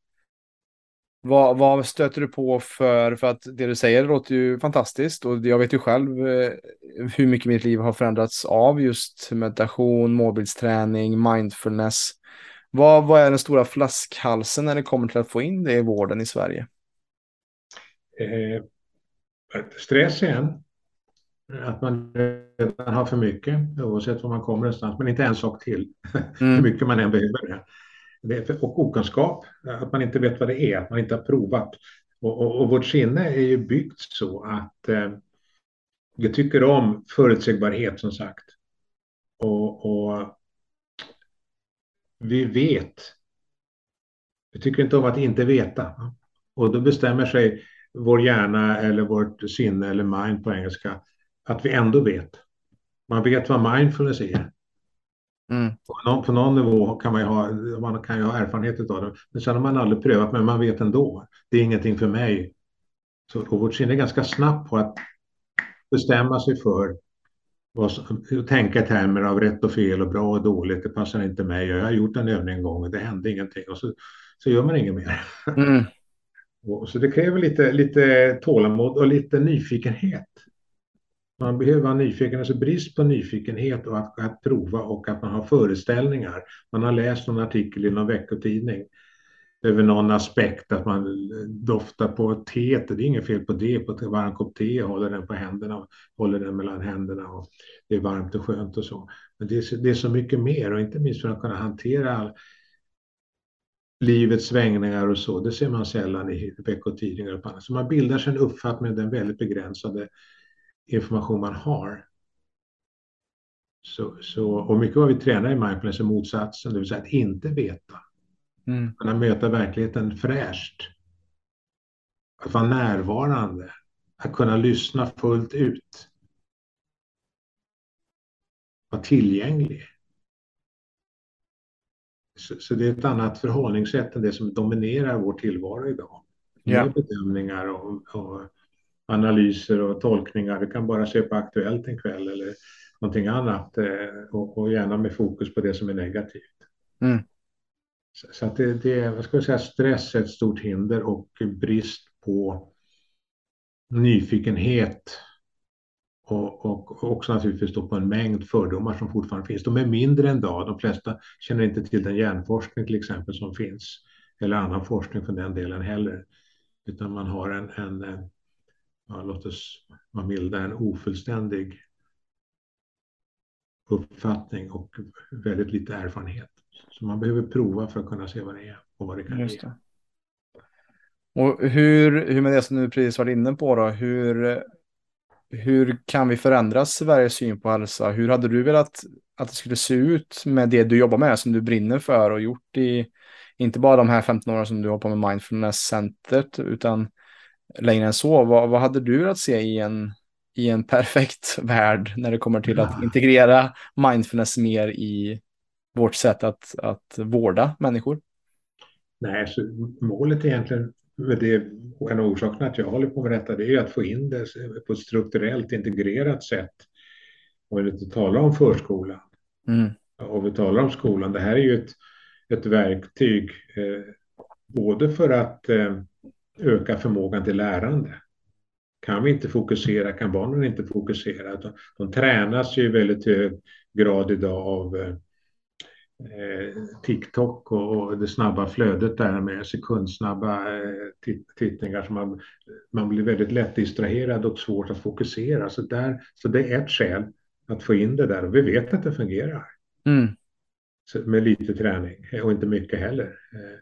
vad, vad stöter du på för, för att det du säger låter ju fantastiskt och jag vet ju själv eh, hur mycket mitt liv har förändrats av just meditation, målbildsträning, mindfulness. Vad, vad är den stora flaskhalsen när det kommer till att få in det i vården i Sverige? Eh, stress igen. Att man redan har för mycket oavsett var man kommer någonstans, men inte en sak till. [LAUGHS] Mm. hur mycket man än behöver och okunskap, att man inte vet vad det är, att man inte har provat. Och, och, och vårt sinne är ju byggt så att eh, vi tycker om förutsägbarhet som sagt. Och, och vi vet. Vi tycker inte om att inte veta. Och då bestämmer sig vår hjärna eller vårt sinne eller mind på engelska att vi ändå vet. Man vet vad mindfulness är. Mm. På, någon, på någon nivå kan man ha, man kan ju ha erfarenhet av det. Men sen har man aldrig prövat, men man vet ändå. Det är ingenting för mig. Så, och vårt sinne är ganska snabbt på att bestämma sig för vad tänka i termer av rätt och fel och bra och dåligt. Det passar inte mig. Jag har gjort en övning en gång och det hände ingenting. Och så, så gör man inget mer. Mm. [LAUGHS] Och, så det kräver lite, lite tålamod och lite nyfikenhet. Man behöver vara nyfiken, alltså brist på nyfikenhet och att, att prova och att man har föreställningar. Man har läst någon artikel i någon veckotidning över någon aspekt, att man doftar på teet. Det är inget fel på det, på en varm kopp te, håller den på händerna, håller den mellan händerna och det är varmt och skönt och så. Men det är, det är så mycket mer och inte minst för att kunna hantera all, livets svängningar och så. Det ser man sällan i veckotidningar och på annat. Så man bildar sig en uppfattning med den väldigt begränsade information man har. Så, så, och mycket vad vi tränar i mindfulness är motsatsen, det vill säga att inte veta. Mm. Kunna möta verkligheten fräscht. Att vara närvarande. Att kunna lyssna fullt ut. Vara tillgänglig. Så, så det är ett annat förhållningssätt än det som dominerar vår tillvaro idag. Ja. Med bedömningar och, och analyser och tolkningar. Du kan bara se på Aktuellt en kväll eller någonting annat eh, och, och gärna med fokus på det som är negativt. Mm. Så, så att det, det är, vad ska jag säga, stress är ett stort hinder och brist på nyfikenhet och, och också naturligtvis då på en mängd fördomar som fortfarande finns. De är mindre än dag. De flesta känner inte till den hjärnforskning till exempel som finns eller annan forskning för den delen heller. Utan man har en, en ja, låt oss vara milda, en ofullständig uppfattning och väldigt lite erfarenhet. Så man behöver prova för att kunna se vad det är och vad det kan Just det. Och hur, hur med det som du precis var inne på då, hur, hur kan vi förändra Sveriges syn på hälsa? Hur hade du velat att det skulle se ut med det du jobbar med, som du brinner för och gjort i, inte bara de här 15 åren som du har på med mindfulness-centret, utan längre än så. Vad, vad hade du velat se i en, i en perfekt [LAUGHS] värld när det kommer till att Ja. integrera mindfulness mer i vårt sätt att, att vårda människor? Nej, så målet egentligen det, en av orsakerna att jag håller på med detta, det är att få in det på ett strukturellt integrerat sätt. Och vi inte talar om förskolan Mm. och vi talar om skolan. Det här är ju ett, ett verktyg eh, både för att eh, öka förmågan till lärande. Kan vi inte fokusera, kan barnen inte fokusera. De, de tränas ju i väldigt hög grad idag av eh, TikTok och, och det snabba flödet där med sekundsnabba eh, tit- tittningar. Så man, man blir väldigt lätt distraherad och svårt att fokusera. Så, där, så det är ett skäl att få in det där och vi vet att det fungerar Mm. så- med lite träning och inte mycket heller. Eh,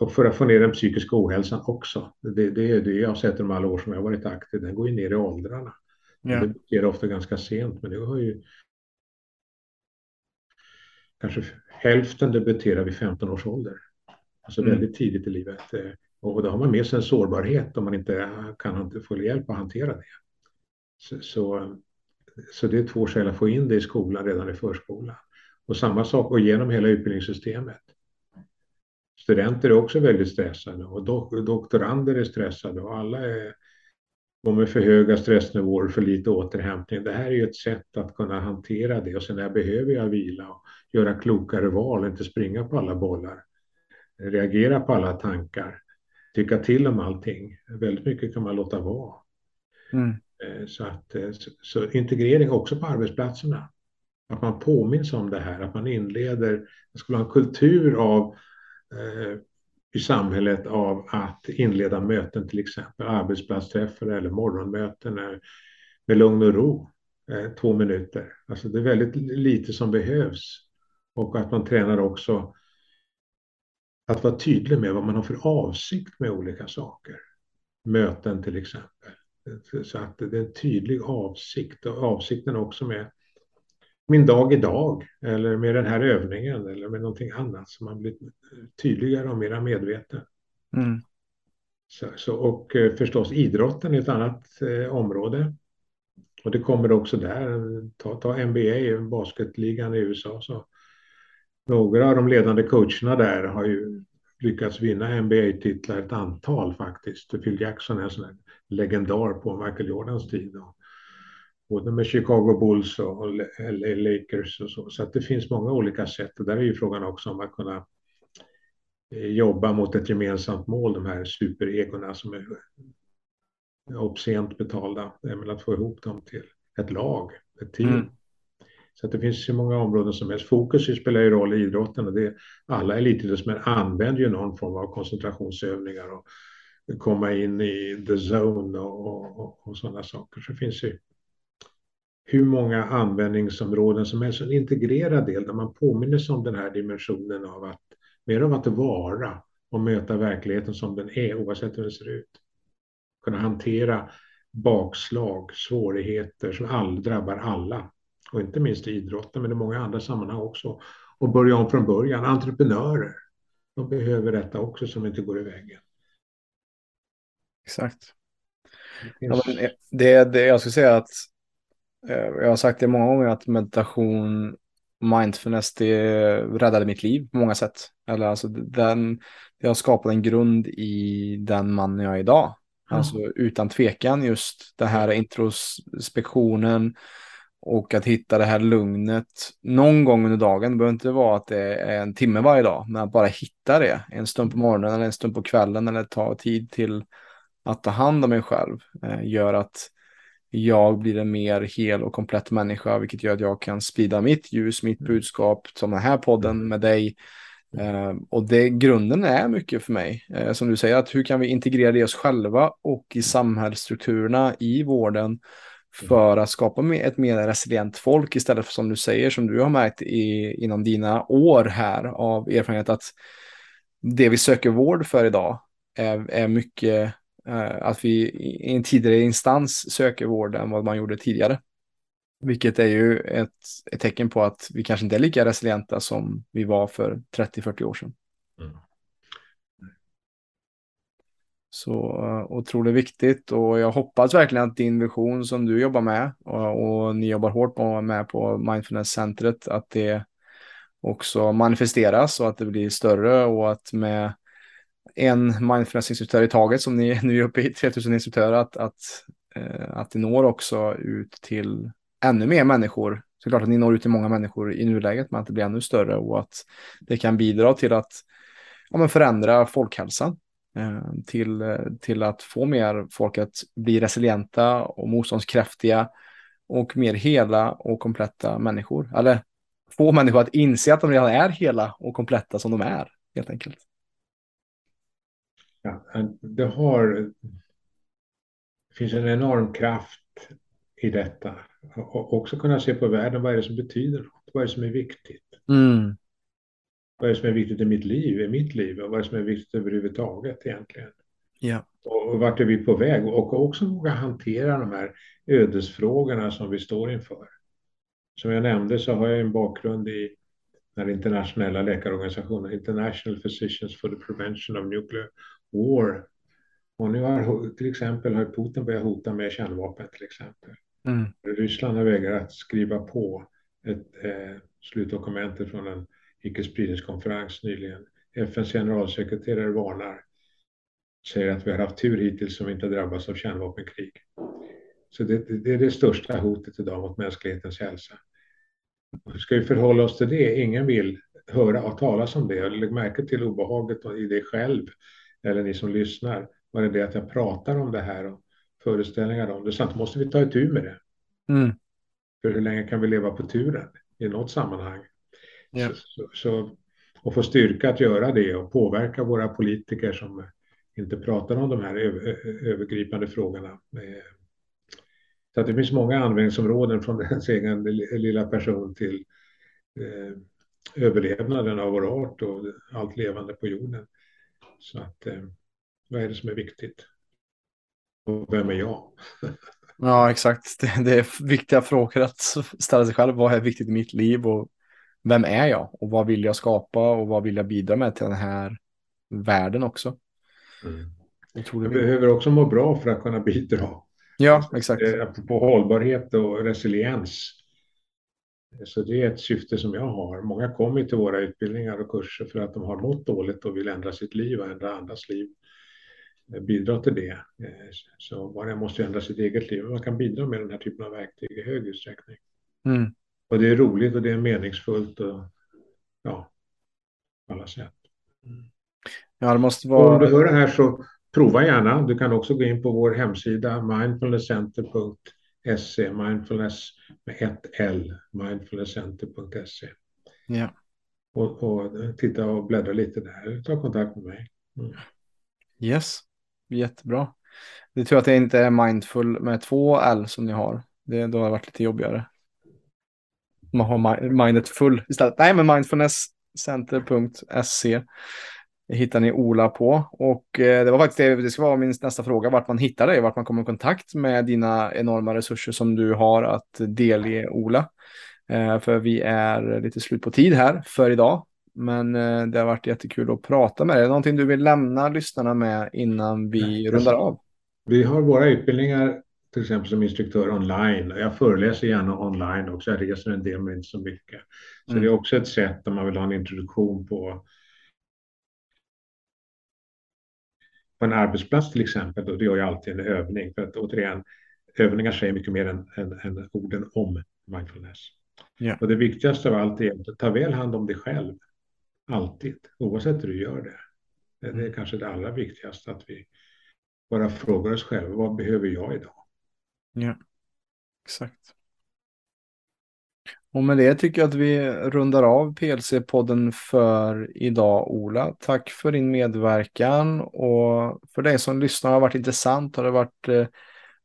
Och för att få ner den psykiska ohälsan också. Det, det är det jag har sett under alla år som jag har varit aktiv. Den går ju ner i åldrarna. Ja. Det sker ofta ganska sent, men det har ju kanske hälften debuterar vid 15 års ålder. alltså mm. väldigt tidigt i livet. Och då har man med sig en sårbarhet om man inte kan få hjälp att hantera det. Så, så, så det är två skäl att få in det i skolan redan i förskolan. Och samma sak och genom hela utbildningssystemet. Studenter är också väldigt stressade och dok doktorander är stressade och alla är med för höga stressnivåer, för lite återhämtning. Det här är ju ett sätt att kunna hantera det och sen när behöver jag vila och göra klokare val, inte springa på alla bollar, reagera på alla tankar, tycka till om allting. Väldigt mycket kan man låta vara. Mm. Eh, så, att, eh, så integrering också på arbetsplatserna. Att man påminns om det här, att man inleder, det skulle ha en kultur av Eh, i samhället av att inleda möten, till exempel arbetsplatsträffar eller morgonmöten med lugn och ro, eh, två minuter. Alltså det är väldigt lite som behövs. Och att man tränar också att vara tydlig med vad man har för avsikt med olika saker. Möten till exempel. Så att det är en tydlig avsikt och avsikten också med min dag idag eller med den här övningen eller med någonting annat som man blir tydligare och mer medveten. Mm. Så, så, och eh, förstås idrotten är ett annat eh, område. Och det kommer också där, ta, ta NBA, basketligan i USA. Så några av de ledande coacherna där har ju lyckats vinna NBA-titlar, ett antal faktiskt. Phil Jackson är en sån legendar på Michael Jordans tid. Och både med Chicago Bulls och LA Lakers och så. Så att det finns många olika sätt och där är ju frågan också om att kunna eh, jobba mot ett gemensamt mål, de här superegorna som är obscent betalda, men att få ihop dem till ett lag, ett team. Mm. Så att det finns ju många områden som helst. Fokus spelar ju roll i idrotten och det, alla elitidrottsmän använder ju någon form av koncentrationsövningar och komma in i the zone och, och, och, och sådana saker. Så finns ju hur många användningsområden som helst, en integrerad del där man påminner sig om den här dimensionen av att mer av att vara och möta verkligheten som den är oavsett hur den ser ut. Kunna hantera bakslag, svårigheter som all, drabbar alla och inte minst i idrotten men i många andra sammanhang också och börja om från början. Entreprenörer, de behöver detta också som inte går i vägen. Exakt. Ja, det, det, jag skulle säga att jag har sagt det många gånger att meditation, mindfulness, det räddade mitt liv på många sätt. Eller alltså den, det har skapat en grund i den man jag är idag. Mm. Alltså utan tvekan just det här introspektionen och att hitta det här lugnet någon gång under dagen. Det behöver inte vara att det är en timme varje dag, men att bara hitta det en stund på morgonen eller en stund på kvällen eller ta tid till att ta hand om mig själv eh, gör att jag blir en mer hel och komplett människa, vilket gör att jag kan sprida mitt ljus, mitt mm. budskap, som den här podden med dig. Uh, och det grunden är mycket för mig. Uh, som du säger, att hur kan vi integrera det i oss själva och i samhällsstrukturerna i vården för att skapa ett mer resilient folk istället för som du säger, som du har märkt i, inom dina år här av erfarenhet att det vi söker vård för idag är, är mycket Eh, att vi i en tidigare instans söker vård än vad man gjorde tidigare. Vilket är ju ett, ett tecken på att vi kanske inte är lika resilienta som vi var för 30-40 år sedan. Mm. Så uh, otroligt viktigt och jag hoppas verkligen att din vision som du jobbar med och, och ni jobbar hårt på, med på Mindfulness-centret, att det också manifesteras och att det blir större och att med en mindfulness-instruktör i taget som ni [LAUGHS] nu är uppe i 3000 instruktörer att, att, eh, att det når också ut till ännu mer människor. Så klart att ni når ut till många människor i nuläget men att det blir ännu större och att det kan bidra till att ja, men förändra folkhälsan. Eh, till, till att få mer folk att bli resilienta och motståndskraftiga och mer hela och kompletta människor. Eller få människor att inse att de redan är hela och kompletta som de är helt enkelt. Ja, det, har, det finns en enorm kraft i detta. Och också kunna se på världen, vad är det som betyder något? Vad är det som är viktigt? Mm. Vad är det som är viktigt i mitt liv, i mitt liv? Och vad är det som är viktigt överhuvudtaget egentligen? Ja. Och vart är vi på väg? Och också våga hantera de här ödesfrågorna som vi står inför. Som jag nämnde så har jag en bakgrund i den internationella läkarorganisationen International Physicians for the Prevention of Nuclear War. Och nu har till exempel har Putin börjat hota med kärnvapen till exempel. Mm. Ryssland har vägrat skriva på ett eh, slutdokument från en icke-spridningskonferens nyligen. FNs generalsekreterare varnar, säger att vi har haft tur hittills som inte drabbats av kärnvapenkrig. Så det, det, är det största hotet idag mot mänsklighetens hälsa. Hur ska vi förhålla oss till det? Ingen vill höra och talas om det. Lägg märke till obehaget i det själv, eller ni som lyssnar. Var det det att jag pratar om det här och föreställningar om det. Så måste vi ta itu med det. Mm. För hur länge kan vi leva på turen i något sammanhang? Ja. Så, så, och få styrka att göra det och påverka våra politiker som inte pratar om de här övergripande frågorna. Eh, så att det finns många användningsområden från ens egen lilla person till eh, överlevnaden av vår art och allt levande på jorden. Så att eh, vad är det som är viktigt? Och vem är jag? [LAUGHS] ja, exakt. Det, det, är viktiga frågor att ställa sig själv. Vad är viktigt i mitt liv och vem är jag och vad vill jag skapa och vad vill jag bidra med till den här världen också. Mm. Jag behöver också må bra för att kunna bidra. Ja, exakt. Eh, på hållbarhet och resiliens. Så det är ett syfte som jag har. Många kommer till våra utbildningar och kurser för att de har mått dåligt och vill ändra sitt liv och ändra andras liv. Eh, bidra till det. Eh, så och måste ändra sitt eget liv. Man kan bidra med den här typen av verktyg i hög utsträckning. Mm. Och det är roligt och det är meningsfullt och ja, på alla sätt. Ja, det måste vara... om du hör det här så prova gärna. Du kan också gå in på vår hemsida mindfulnesscenter.se, mindfulness med ett L, mindfulnesscenter.se. Ja. Och, och, titta och bläddra lite där, ta kontakt med mig. Mm. Yes, jättebra. Det tror jag att det inte är mindful med två L som ni har. Det, då har det varit lite jobbigare. Man har mindet full istället. Nej, men mindfulnesscenter.se hittar ni Ola på. Och eh, det var faktiskt det, det ska vara min nästa fråga, vart man hittar dig, vart man kommer i kontakt med dina enorma resurser som du har att delge Ola. Eh, för vi är lite slut på tid här för idag. Men eh, det har varit jättekul att prata med dig. Är det någonting du vill lämna lyssnarna med innan vi Nej, rundar av? Vi har våra utbildningar till exempel som instruktör online. Jag föreläser gärna online också. Jag reser en del men inte så mycket. Så mm. det är också ett sätt om man vill ha en introduktion på på en arbetsplats till exempel, då gör jag alltid en övning. För att återigen, övningar säger mycket mer än, än, än orden om mindfulness. Yeah. Och det viktigaste av allt är att ta väl hand om dig själv. Alltid, oavsett hur du gör det. Det är mm. kanske det allra viktigaste, att vi bara frågar oss själva, vad behöver jag idag? Ja, exakt. Och med det tycker jag att vi rundar av PLC-podden för idag, Ola. Tack för din medverkan och för dig som lyssnar har det varit intressant. Har det varit eh,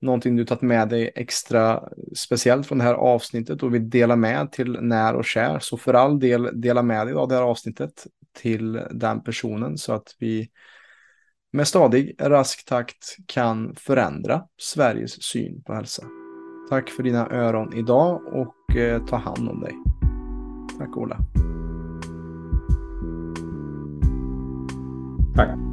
någonting du tagit med dig extra speciellt från det här avsnittet och vill dela med till när och kär, så för all del dela med dig av det här avsnittet till den personen så att vi med stadig, rask takt kan förändra Sveriges syn på hälsa. Tack för dina öron idag och eh, ta hand om dig. Tack Ola. Tack.